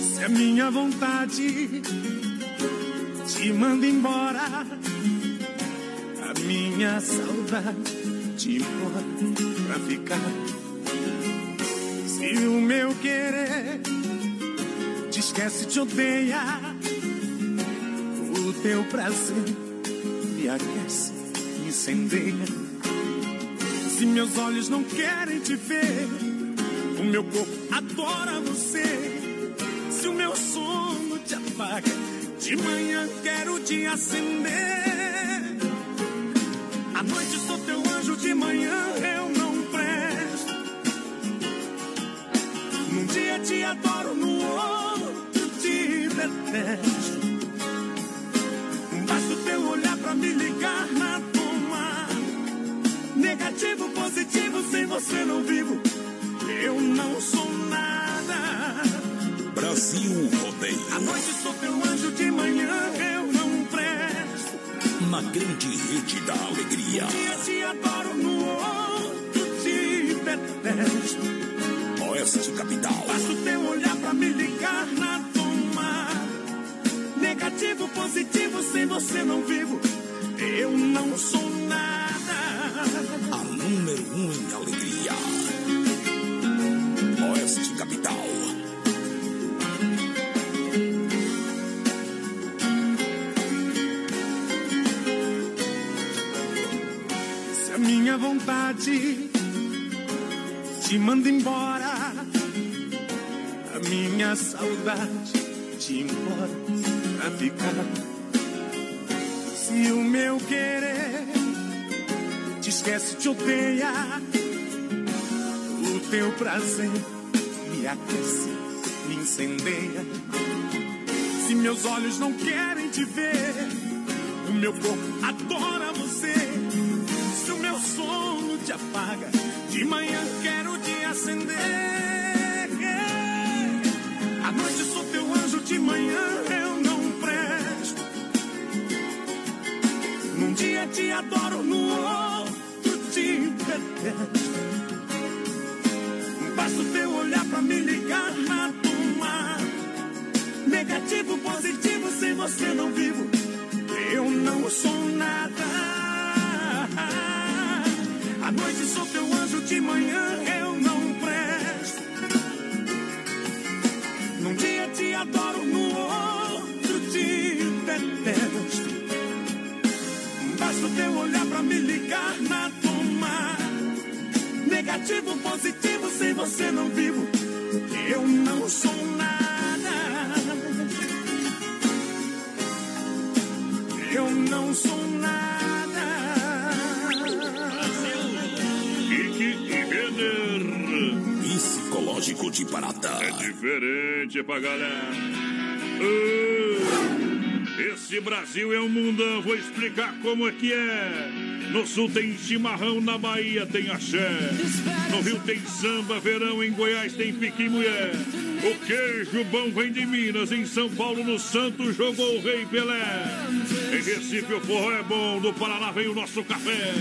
[SPEAKER 2] Se a minha vontade te manda embora, a minha saudade te implora pra ficar. Se o meu querer te esquece, te odeia, o teu prazer me aquece, me incendeia. Se meus olhos não querem te ver, o meu corpo adora você. Se o meu sono te apaga, de manhã quero te acender. À noite sou teu anjo, de manhã eu não presto. Num dia te adoro, no outro te detesto. Basta o teu olhar pra me ligar na. Negativo, positivo, sem você não vivo. Eu não sou nada.
[SPEAKER 1] Brasil Rodeio.
[SPEAKER 2] À noite sou teu anjo, de manhã eu não presto.
[SPEAKER 1] Na grande rede da alegria.
[SPEAKER 2] Um dia te adoro, no outro te detesto.
[SPEAKER 1] Oeste Capital.
[SPEAKER 2] Basta o teu olhar pra me ligar na toma. Negativo, positivo, sem você não vivo. Eu não sou nada.
[SPEAKER 1] A número um em alegria. Oeste Capital.
[SPEAKER 2] Se a minha vontade te manda embora, a minha saudade te implora pra ficar. Se o meu querer te esquece, te odeia, o teu prazer me aquece, me incendeia. Se meus olhos não querem te ver, o meu corpo adora você. Se o meu sono te apaga, de manhã quero te acender. À noite sou teu anjo, de manhã eu não presto. Num dia te adoro, no outro te detesto. Basta o teu olhar pra me ligar na toma. Negativo, positivo, sem você não vivo. Eu não sou nada. À noite sou teu anjo, de manhã eu não presto. Num dia te adoro, no outro te detesto. Basta o teu olhar pra me ligar na. Negativo, positivo, sem você não vivo. Eu não sou nada. Eu não sou nada.
[SPEAKER 3] Kiki e.
[SPEAKER 1] Psicológico de Parata.
[SPEAKER 3] É diferente pra galera. Esse Brasil é um mundão, vou explicar como é que é. No sul tem chimarrão, na Bahia tem axé. No Rio tem samba, verão, em Goiás tem pique mulher. O queijo bom vem de Minas, em São Paulo no Santos jogou o Rei Pelé. Em Recife o forró é bom, do Paraná vem o nosso café.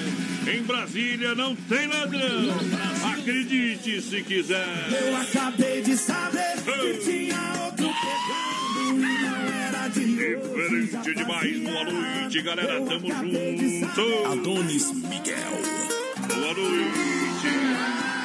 [SPEAKER 3] Em Brasília não tem ladrão, acredite se quiser.
[SPEAKER 2] Eu acabei de saber que tinha outro pegando
[SPEAKER 3] Diferente demais, boa noite, galera, tamo junto.
[SPEAKER 1] Adonis Miguel.
[SPEAKER 3] Boa noite.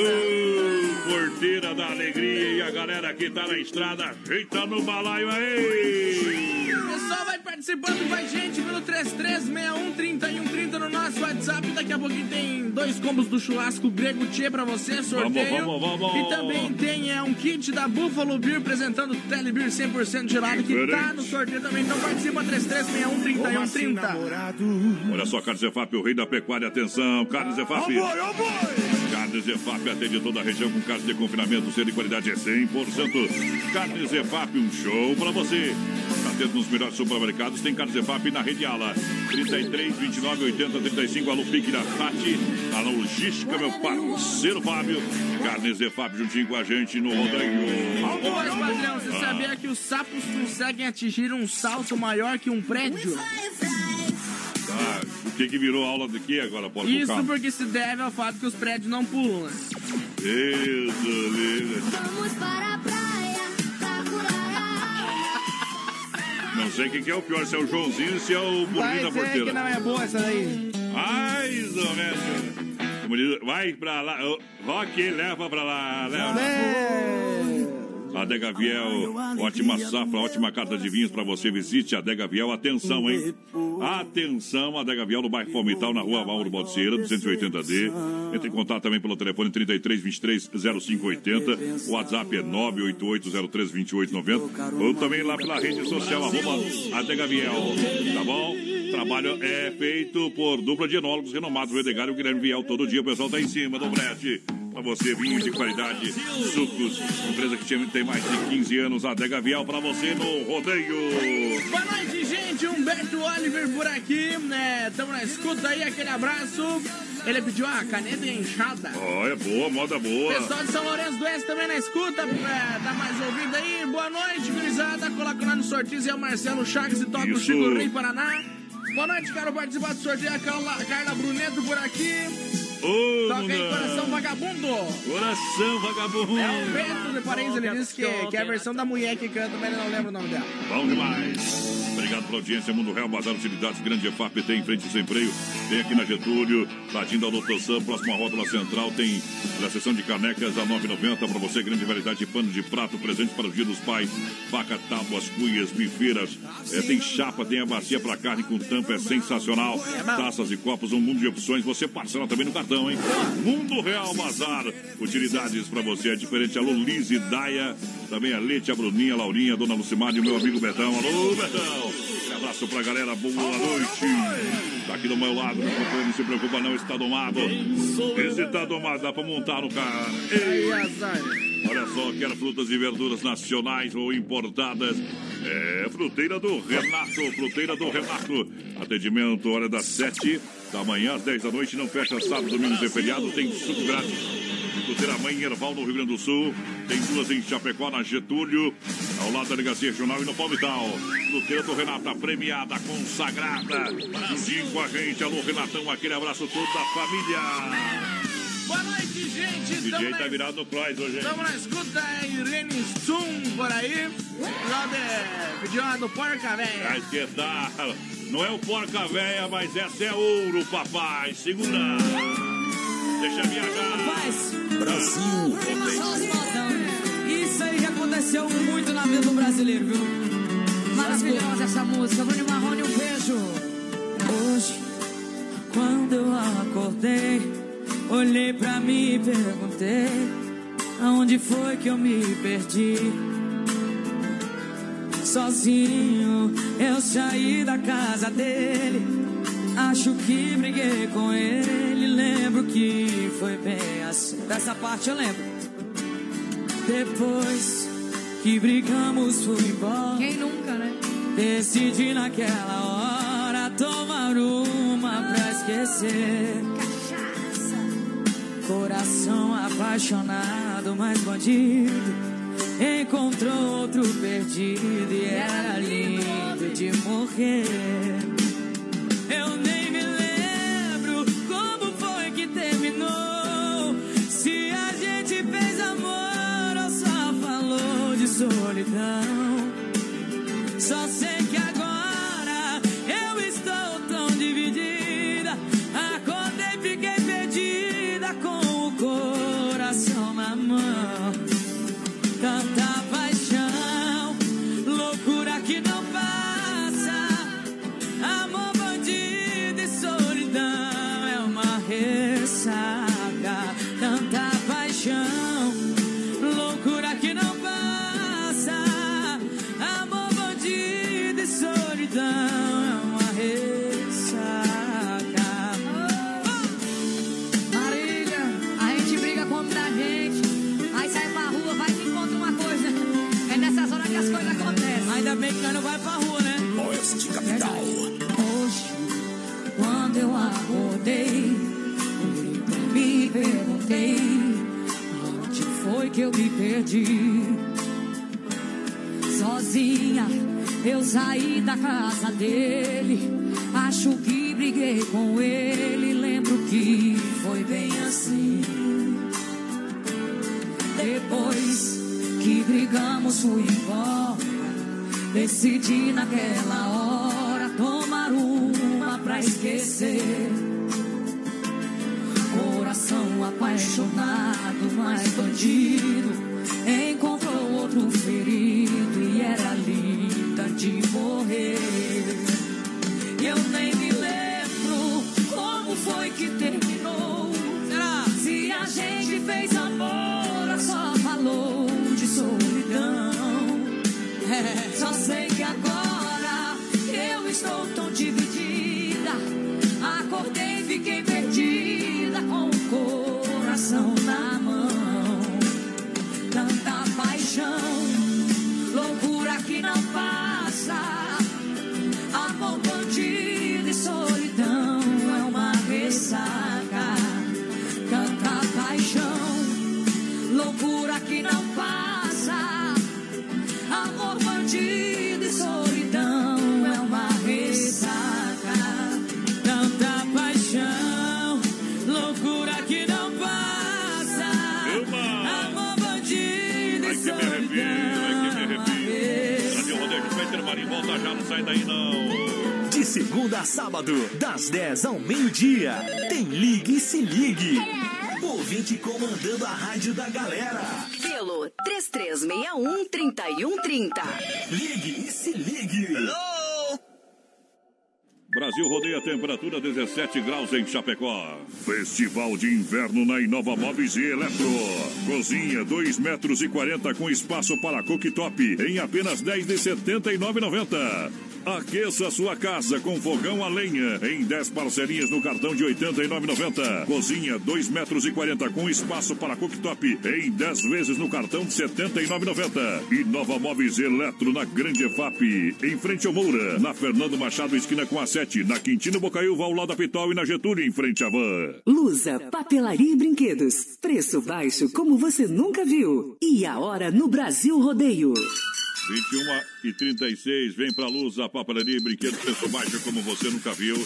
[SPEAKER 3] Ô, porteira da alegria e a galera que tá na estrada, ajeita no balaio aí.
[SPEAKER 4] O pessoal vai participando com a gente pelo 33613130 no nosso WhatsApp. Daqui a pouquinho tem dois combos do churrasco grego Tchê pra você, sorteio.
[SPEAKER 3] Vamos, vamos, vamos.
[SPEAKER 4] E também tem é, um kit da Buffalo Beer apresentando o Telebeer 100% gelado que tá no sorteio também. Então participa 3361 3130.
[SPEAKER 3] Olha só, Carnes Zefap, o rei da pecuária. Atenção, Carnes Zefap. Carnes Zefap atende toda a região com carnes de confinamento, sendo de qualidade é 100%. Carnes Zefap, um show pra você. Tá tendo nos melhores supermercados, tem Carnes Zefap na rede Ala. 33, 29, 80, 35, alô Pique da Tati. A logística, meu parceiro Fábio. Carnes Zefap juntinho com a gente no rodeio.
[SPEAKER 4] Ô, padrão, você
[SPEAKER 3] Ah.
[SPEAKER 4] sabia que os sapos conseguem atingir um salto maior que um prédio?
[SPEAKER 3] Ah, o que que virou aula de quê agora, Paulo?
[SPEAKER 4] Isso porque se deve ao fato que os prédios não pulam, né?
[SPEAKER 3] Do.
[SPEAKER 2] Vamos para a praia pra curar.
[SPEAKER 3] Não sei quem que é o pior, se é o Joãozinho ou se é o Burrinho
[SPEAKER 4] Vai
[SPEAKER 3] da porteira.
[SPEAKER 4] que não é boa essa daí.
[SPEAKER 3] Mais ou menos. Vai pra lá. Rock, leva pra lá. Leva. Adega Viel, ótima safra, ótima carta de vinhos para você. Visite a Adega Viel. Atenção, hein? Atenção, Adega Viel no bairro Palmital, na rua Mauro Balseira, 280D. Entre em contato também pelo telefone 33 23 0580. O WhatsApp é 988 03 2890. Ou também lá pela rede social, arroba Adega Viel. Tá bom? Trabalho é feito por dupla de enólogos renomados, o Edgar e o Guilherme Viel. Todo dia o pessoal tá em cima do brete. Pra você, vinhos de qualidade, sucos. Empresa que tem mais de 15 anos, Adega Viel pra você no rodeio.
[SPEAKER 4] Boa noite, gente. Humberto Oliver por aqui. né? Tamo na escuta aí, aquele abraço. Ele pediu a caneta inchada.
[SPEAKER 3] Ó, é boa, moda boa.
[SPEAKER 4] Pessoal de São Lourenço do Oeste também na escuta, é, dá mais ouvido aí. Boa noite, gurizada. Coloca lá no sorteio, é o Marcelo Chagas e toca o
[SPEAKER 3] Isso.
[SPEAKER 4] Chico Rei Paraná. Boa noite, quero participar do sorteio. A Carla, Carla Bruneto por aqui. Toca aí. Coração Vagabundo.
[SPEAKER 3] Coração vagabundo.
[SPEAKER 4] É o Beto de Paris, ele disse que, que é a versão da mulher que canta, mas ele não lembra o nome dela.
[SPEAKER 3] Bom demais. Obrigado pela audiência. Mundo Real, Bazar Utilidades, Grande EFAP, tem em frente sem freio. Tem aqui na Getúlio, ladinho da Doutor Sam, próxima rótula central. Tem na seção de canecas a 9,90 para você. Grande variedade de pano de prato, presente para o Dia dos Pais. Faca, tábuas, cuias, bifeiras. É, tem chapa, tem a bacia para carne com tampa, é sensacional. Taças e copos, um mundo de opções. Você parcela também no cartão, hein? Mundo Real Bazar. Utilidades para você. É diferente. Alô, Liz e Daia. Também a Leite, a Bruninha, a Laurinha, a Dona Lucimar e o meu amigo Betão. Alô, Betão. Abraço pra galera. Boa noite. Tá aqui do meu lado, meu companheiro. Não se preocupa, não. Está domado. Esse tá domado. Dá pra montar no. Ei. Olha só, quer frutas e verduras nacionais ou importadas? É fruteira do Renato, fruteira do Renato. Atendimento, hora das sete da manhã às 10 da noite. Não fecha sábado, domingos e feriado. Tem suco grátis. Fruteira Mãe em Erval, no Rio Grande do Sul. Tem duas em Chapecó, na Getúlio. Ao lado da Delegacia Regional e no Palmital. Fruteira do Renato, a premiada, consagrada. Juntinho com a gente. Alô, Renatão, aquele abraço todo da família.
[SPEAKER 4] Boa noite, gente.
[SPEAKER 3] DJ
[SPEAKER 4] Tamo
[SPEAKER 3] tá
[SPEAKER 4] na,
[SPEAKER 3] virado no Croix hoje, hein?
[SPEAKER 4] tamo na escuta, é Irene Stum por aí. Lá de, pediu uma do Porca Véia.
[SPEAKER 3] Mas que tal? Não é o porca véia, mas essa é ouro, papai. Segura. Deixa viajar.
[SPEAKER 10] Rapaz,
[SPEAKER 3] Brasil.
[SPEAKER 10] Isso aí já aconteceu muito na vida do brasileiro, viu? Maravilhosa essa música, Bruno Marrone, um beijo. Hoje, quando eu acordei, olhei pra mim e perguntei: Aonde foi que eu me perdi? Sozinho, eu saí da casa dele. Acho que briguei com ele. Lembro que foi bem assim. Dessa parte eu lembro. Depois que brigamos, fui embora.
[SPEAKER 5] Quem nunca, né?
[SPEAKER 10] Decidi naquela hora tomar uma pra esquecer. Coração apaixonado, mas bandido. Encontrou outro perdido e era lindo de morrer. Eu solidão. Só sei
[SPEAKER 3] temperatura 17 graus em Chapecó. Festival de inverno na Inova Móveis e Eletro. Cozinha 2 metros e 40 com espaço para cooktop em apenas 10 de 79,90. Aqueça sua casa com fogão a lenha em 10 parcelinhas no cartão de 89,90. Cozinha 2 metros e 40 com espaço para cooktop em 10 vezes no cartão de 79,90. Inova Móveis e Eletro na Grande EFAP, em frente ao Moura, na Fernando Machado esquina com a 7, na Quintino Bocaiúva ao lado da Pitol e na Getúlio em frente à Van.
[SPEAKER 20] Lusa, papelaria e brinquedos. Preço baixo como você nunca viu. E a hora no Brasil Rodeio.
[SPEAKER 3] 21 e 36, vem pra luz a papelaria e brinquedos preço baixo como você nunca viu.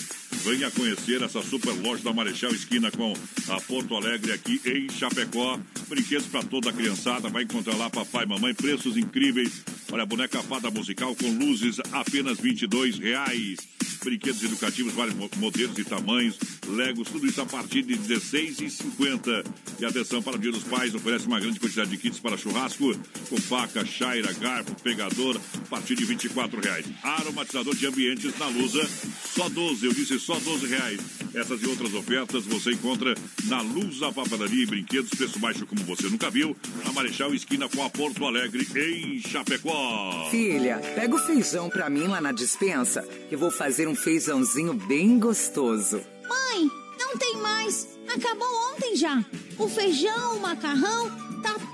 [SPEAKER 3] Venha conhecer essa super loja da Marechal Esquina com a Porto Alegre aqui em Chapecó. Brinquedos para toda a criançada, vai encontrar lá papai e mamãe, preços incríveis. Olha, boneca fada musical com luzes apenas 22 reais. Brinquedos educativos, vários mo- modelos e tamanhos, Legos, tudo isso a partir de 16,50. E atenção para o Dia dos Pais, oferece uma grande quantidade de kits para churrasco, com faca, chaira, garfo, pegador, a partir de 24 reais. Aromatizador de ambientes na Lusa, só 12, eu disse só 12 reais. Essas e outras ofertas você encontra na Lusa Papelaria e Brinquedos, preço baixo como você nunca viu, na Marechal Esquina com a Porto Alegre, em Chapecó.
[SPEAKER 7] Filha, pega o feijão pra mim lá na dispensa, que eu vou fazer um feijãozinho bem gostoso.
[SPEAKER 21] Mãe, não tem mais. Acabou ontem já. O feijão, o macarrão,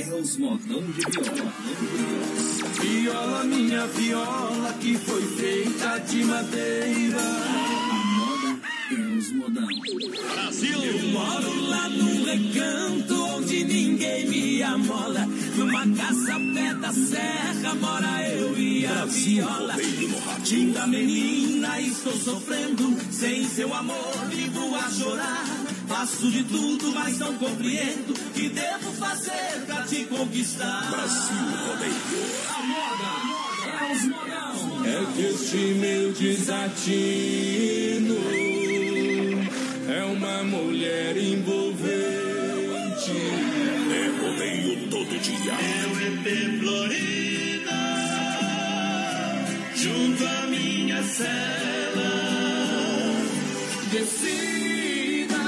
[SPEAKER 22] é os modão de viola.
[SPEAKER 6] Viola, minha viola, que foi feita de madeira.
[SPEAKER 22] Modão.
[SPEAKER 6] Brasil! Eu moro lá num recanto onde ninguém me amola. Numa casa pé da serra mora eu e a viola. Linda menina, estou sofrendo. Sem seu amor, vivo a chorar. Faço de tudo, mas não compreendo. Que devo fazer pra te conquistar?
[SPEAKER 1] Brasil Rodeio.
[SPEAKER 6] A moda é os modão. É que este meu desatino é uma mulher envolvente.
[SPEAKER 1] É rodeio todo dia.
[SPEAKER 6] É EP Florida, junto à minha cela. Decida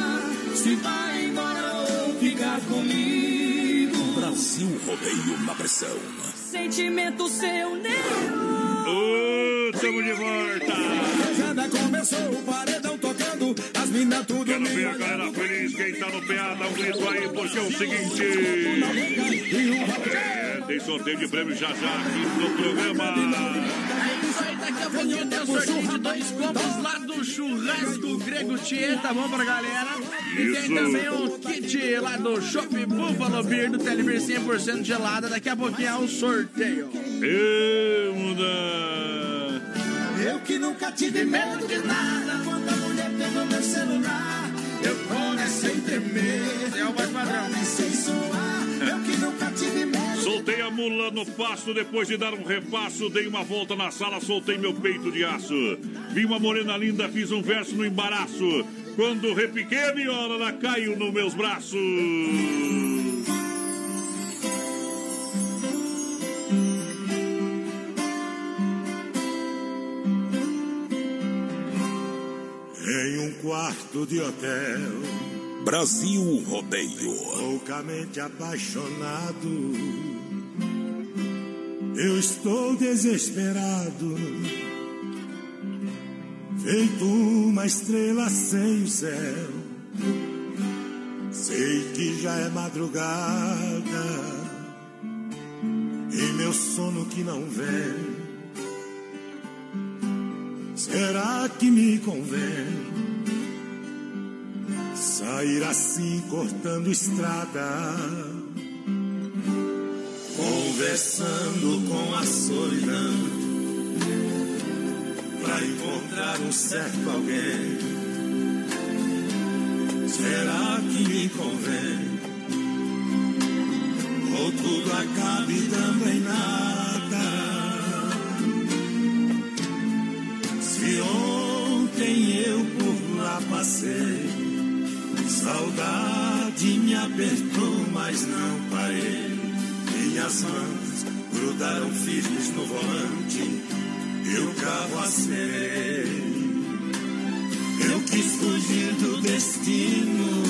[SPEAKER 6] se vai embora ou ficar comigo.
[SPEAKER 1] Brasil Rodeio na pressão.
[SPEAKER 23] Sentimento seu negro.
[SPEAKER 3] Ô, tamo de volta.
[SPEAKER 24] Já começou o paredão tocando, as minas tudo
[SPEAKER 3] Quero ver a galera feliz. Quem tá no PA, dá um grito aí, porque é o seguinte. É, tem sorteio de prêmio já já aqui no programa.
[SPEAKER 4] Daqui a pouquinho tem o dois copos lá do churrasco grego tá bom pra galera? E tem também um kit lá do Shop Buffalo Beer do Telebir 100% gelada. Daqui a pouquinho é o sorteio.
[SPEAKER 3] Ê, muda.
[SPEAKER 24] Eu que nunca tive medo de nada, quando a mulher pegou meu celular, eu comecei a tremer.
[SPEAKER 4] É o mais padrão.
[SPEAKER 24] A suar, eu que nunca tive medo.
[SPEAKER 3] Soltei a mula no pasto depois de dar um repasso. Dei uma volta na sala, soltei meu peito de aço. Vi uma morena linda, fiz um verso no embaraço. Quando repiquei a viola, ela caiu nos meus braços.
[SPEAKER 24] Quarto de hotel,
[SPEAKER 1] Brasil Rodeio.
[SPEAKER 24] loucamente apaixonado, eu estou desesperado, feito uma estrela sem o céu. Sei que já é madrugada, e meu sono que não vem. Será que me convém sair assim cortando estrada? Conversando com a solidão pra encontrar um certo alguém. Será que me convém? Ou tudo acabe dando em nada? Saudade me apertou, mas não parei. Minhas mãos grudaram firmes no volante, e o carro acelerei. Eu quis fugir do destino,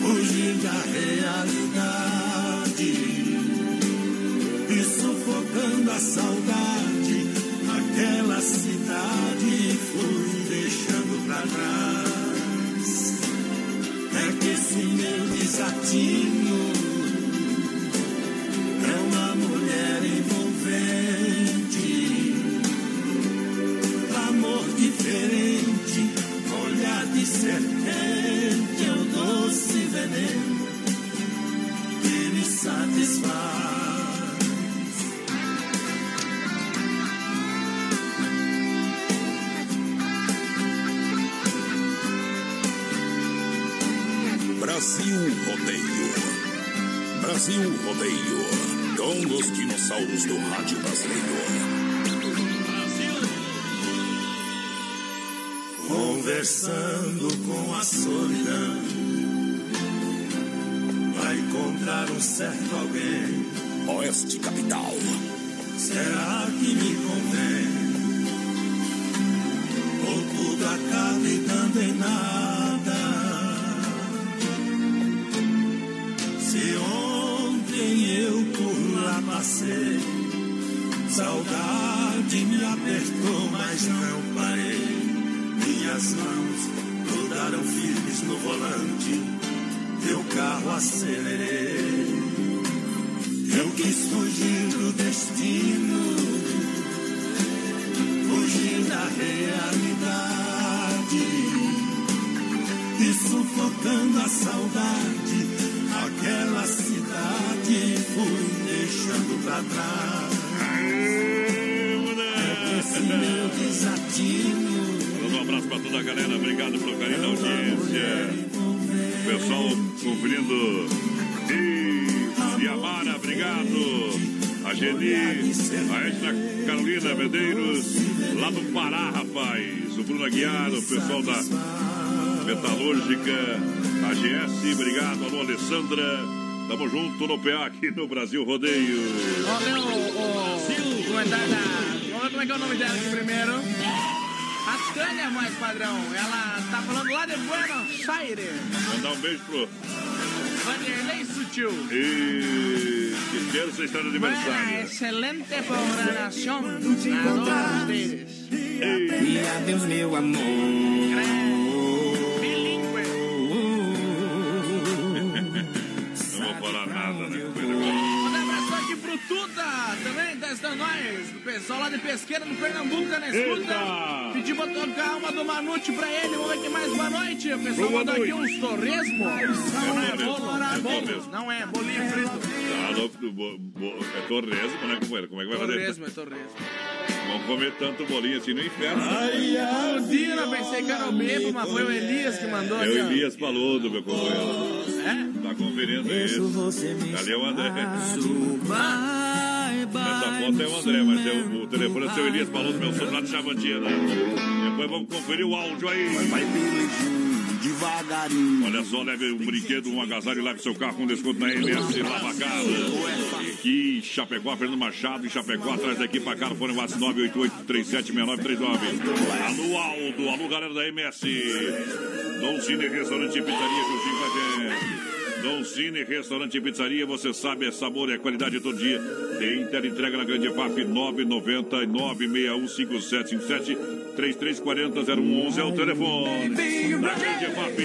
[SPEAKER 24] fugir da realidade, e sufocando a saudade, aquela cidade fui deixando pra trás. Meu
[SPEAKER 3] Junto no PA aqui no Brasil Rodeio.
[SPEAKER 4] Olha o, o comentário da. Vamos ver como é que é o nome dela aqui primeiro. A Tânia, mais padrão. Ela tá falando lá de Buenos Aires.
[SPEAKER 3] Mandar um beijo pro
[SPEAKER 4] Vanderlei Sutil.
[SPEAKER 3] E que terça está
[SPEAKER 4] Buena,
[SPEAKER 3] aniversário.
[SPEAKER 4] excelente programação. Adoro ustedes.
[SPEAKER 11] E adeus, meu amor.
[SPEAKER 4] Estando nós. O pessoal lá de Pesqueira, no Pernambuco, tá na escuta.
[SPEAKER 3] Eita!
[SPEAKER 4] Pedi pra tocar uma do Manute pra ele. Vamos ver mais boa noite. O pessoal
[SPEAKER 3] Boa
[SPEAKER 4] mandou aqui
[SPEAKER 3] noite.
[SPEAKER 4] uns torresmo. Não é
[SPEAKER 3] torresmo,
[SPEAKER 4] bolo,
[SPEAKER 3] é
[SPEAKER 4] bolo.
[SPEAKER 3] torresmo.
[SPEAKER 4] Não é, bolinho frito.
[SPEAKER 3] Tá louco, bo- bo- é torresmo, né, companheiro? Como é que vai fazer?
[SPEAKER 4] Torresmo, é torresmo.
[SPEAKER 3] Vamos comer tanto bolinho assim no inferno.
[SPEAKER 4] O dia eu pensei que era o Bebo, mas foi o Elias que mandou
[SPEAKER 3] É
[SPEAKER 4] aqui,
[SPEAKER 3] o. Elias falou do meu companheiro.
[SPEAKER 4] É?
[SPEAKER 3] Tá conferindo isso. Cadê o André? Foto é o André, mas é o, o telefone é o seu Elias falou do meu de Chavantina. Depois vamos conferir o áudio aí.
[SPEAKER 2] Vai devagarinho.
[SPEAKER 3] Olha só, leve um brinquedo, um agasalho e leve seu carro com desconto na MS Lava Casa. Aqui em Chapecó, Fernando Machado, em Chapecó, atrás daqui pra cá, no fone WhatsApp 988-376939. Alô, Aldo, alô, galera da MS. Dom Cine Restaurante e Pizzaria, juntinho com a gente. Dom Cine, restaurante e pizzaria, você sabe, é sabor e é qualidade todo dia. Tem entrega na Grande FAP 999-615757 3340-0111 é o telefone. Da Grande FAP.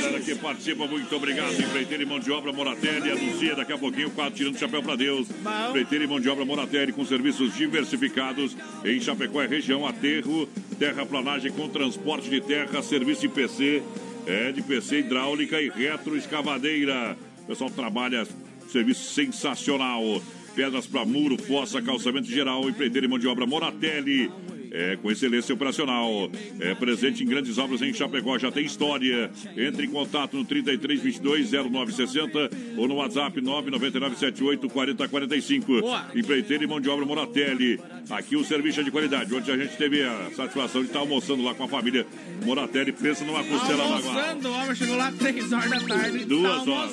[SPEAKER 3] Galera que participa, muito obrigado. Empreiteiro e mão de obra Moratelli. Anuncia daqui a pouquinho o quadro Tirando Chapéu para Deus. Empreiteiro e mão de obra Moratelli com serviços diversificados em Chapecó e região. Aterro, terraplanagem com transporte de terra, serviço de PC, é de PC hidráulica e retroescavadeira. O pessoal trabalha serviço sensacional. Pedras para muro, fossa, calçamento geral, empreiteiro e mão de obra Moratelli. É, com excelência operacional. É presente em grandes obras em Chapecó, já tem história. Entre em contato no 3322 0960 ou no WhatsApp 99978 4045. Empreiteiro e mão de obra Moratelli. Aqui o serviço é de qualidade. Ontem a gente teve a satisfação de estar almoçando lá com a família Moratelli. Pensa numa costela bagual.
[SPEAKER 4] Almoçando, o homem chegou lá 3 horas da tarde.
[SPEAKER 3] Duas
[SPEAKER 4] tá
[SPEAKER 3] horas.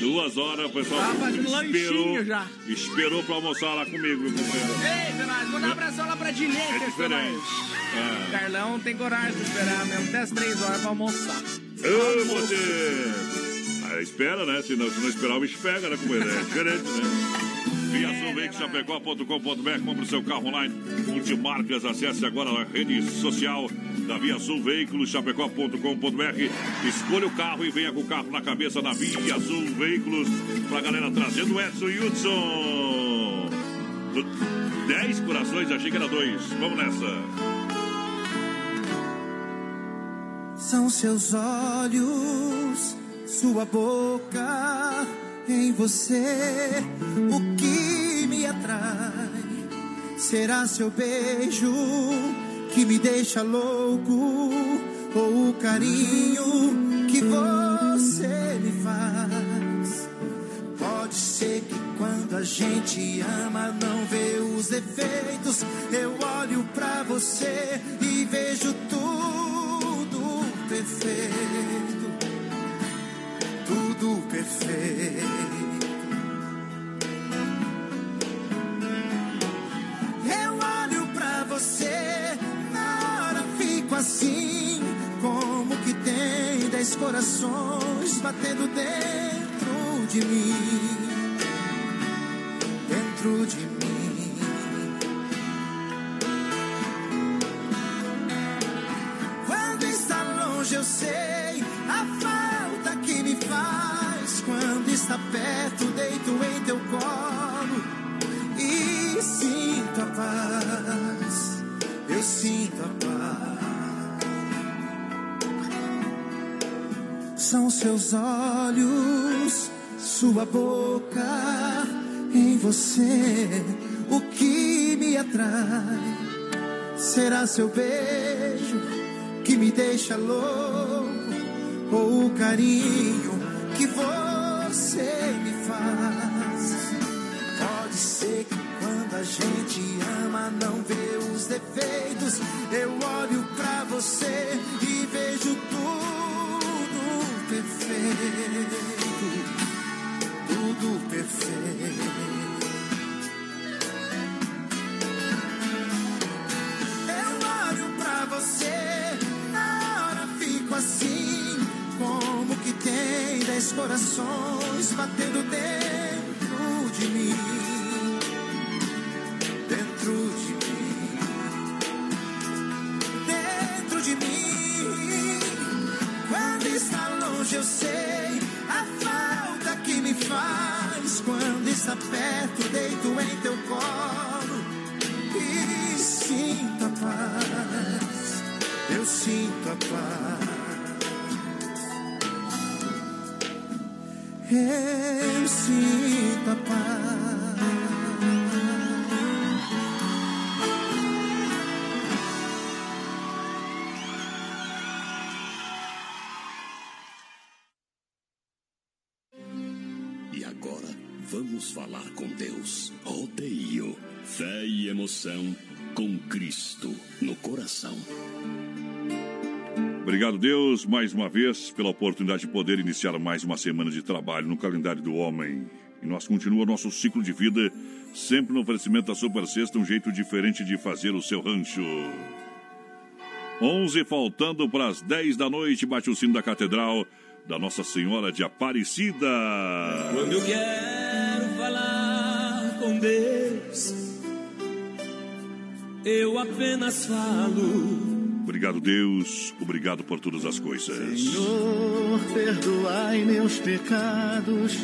[SPEAKER 3] Duas horas, o pessoal
[SPEAKER 4] Tava fazendo
[SPEAKER 3] esperou,
[SPEAKER 4] já.
[SPEAKER 3] esperou pra almoçar lá comigo. meu companheiro.
[SPEAKER 4] Eita, nós. Vou dar um abração lá pra Dilene,
[SPEAKER 3] É diferente. Ah.
[SPEAKER 4] Carlão tem coragem de esperar mesmo até as 3 horas pra almoçar.
[SPEAKER 3] Ô, você! Ah, espera, né? Se não, se não esperar, o bicho pega, né, companheiro? É diferente, né? Via Sulveicochapecó.com.br Compre o seu carro online. Multimarcas, acesse agora a rede social da Via Sul Veículos, chapecó.com.br. Escolha o carro e venha com o carro na cabeça na Via Sul Veículos. Pra galera trazendo o Edson Hudson. Dez corações, achei que era dois. Vamos nessa.
[SPEAKER 2] São seus olhos, sua boca, em você o que me atrai. Será seu beijo que me deixa louco, ou o carinho que você me faz. Pode ser que quando a gente ama não vê os defeitos. Eu olho pra você e vejo tudo perfeito. Tudo perfeito. Eu olho pra você, na hora fico assim. Como que tem dez corações batendo dentro de mim. Dentro de mim. Sua boca, em você o que me atrai. Será seu beijo que me deixa louco, ou o carinho
[SPEAKER 25] fé emoção com Cristo no coração.
[SPEAKER 3] Obrigado, Deus, mais uma vez, pela oportunidade de poder iniciar mais uma semana de trabalho no calendário do homem. E nós continuamos nosso ciclo de vida, sempre no oferecimento da Super Sexta, um jeito diferente de fazer o seu rancho. 11 faltando para as 10 da noite, bate o sino da Catedral da Nossa Senhora de Aparecida.
[SPEAKER 11] Quando eu quero falar com Deus, eu apenas falo.
[SPEAKER 3] Obrigado, Deus. Obrigado por todas as coisas.
[SPEAKER 2] Senhor, perdoai meus pecados,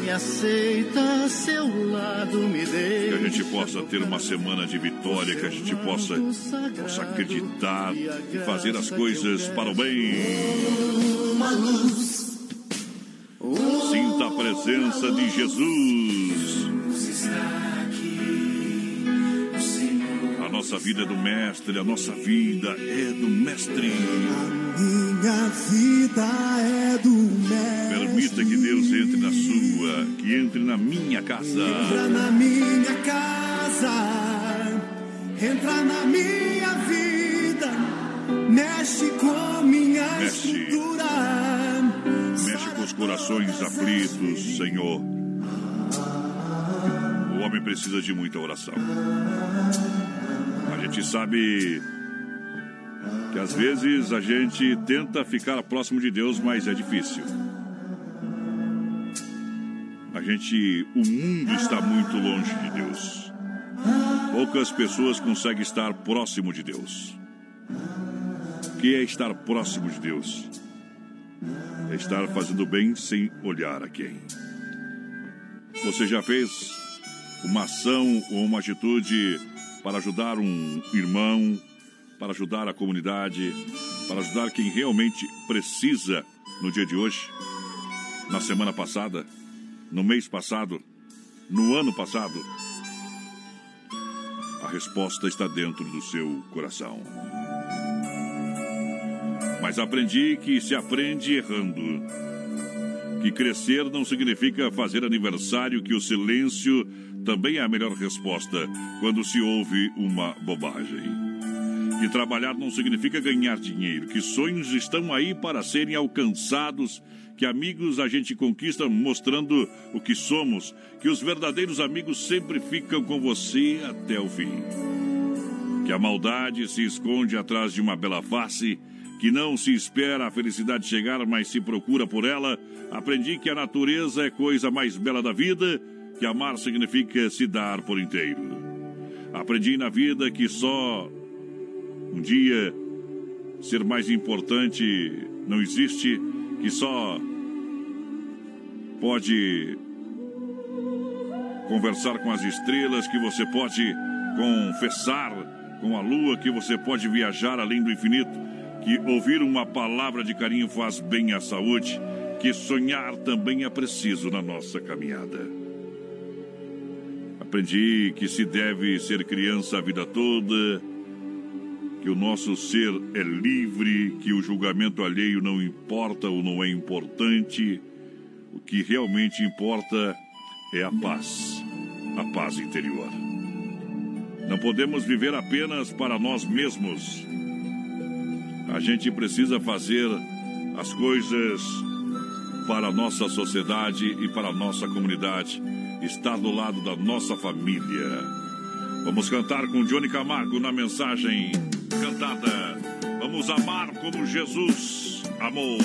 [SPEAKER 2] me aceita a seu lado, me
[SPEAKER 3] Que
[SPEAKER 2] dê.
[SPEAKER 3] a gente possa ter uma semana de vitória, que a gente possa, possa acreditar e fazer as coisas para o bem.
[SPEAKER 2] Uma luz.
[SPEAKER 3] Sinta a presença de Jesus. A nossa vida é do Mestre, a nossa vida é do Mestre.
[SPEAKER 2] Minha vida é do Mestre.
[SPEAKER 3] Permita que Deus entre na sua, que entre na minha casa.
[SPEAKER 2] Entra na minha casa, entra na minha vida, mexe com minha
[SPEAKER 3] Mexe.
[SPEAKER 2] estrutura.
[SPEAKER 3] Mexe com os corações aflitos, Senhor. O homem precisa de muita oração. Gente sabe que às vezes a gente tenta ficar próximo de Deus, mas é difícil. A gente, o mundo está muito longe de Deus. Poucas pessoas conseguem estar próximo de Deus. O que é estar próximo de Deus? É estar fazendo bem sem olhar a quem. Você já fez uma ação ou uma atitude para ajudar um irmão, para ajudar a comunidade, para ajudar quem realmente precisa no dia de hoje, na semana passada, no mês passado, no ano passado? A resposta está dentro do seu coração. Mas aprendi que se aprende errando. Que crescer não significa fazer aniversário, que o silêncio também é a melhor resposta quando se ouve uma bobagem. Que trabalhar não significa ganhar dinheiro, que sonhos estão aí para serem alcançados, que amigos a gente conquista mostrando o que somos, que os verdadeiros amigos sempre ficam com você até o fim. Que a maldade se esconde atrás de uma bela face, que não se espera a felicidade chegar, mas se procura por ela. Aprendi que a natureza é coisa mais bela da vida, que amar significa se dar por inteiro. Aprendi na vida que só um dia ser mais importante não existe, que só pode conversar com as estrelas, que você pode confessar com a lua, que você pode viajar além do infinito, que ouvir uma palavra de carinho faz bem à saúde, que sonhar também é preciso na nossa caminhada. Aprendi que se deve ser criança a vida toda, que o nosso ser é livre, que o julgamento alheio não importa ou não é importante. O que realmente importa é a paz, a paz interior. Não podemos viver apenas para nós mesmos. A gente precisa fazer as coisas para a nossa sociedade e para a nossa comunidade, estar do lado da nossa família. Vamos cantar com Johnny Camargo na mensagem cantada. Vamos amar como Jesus amou.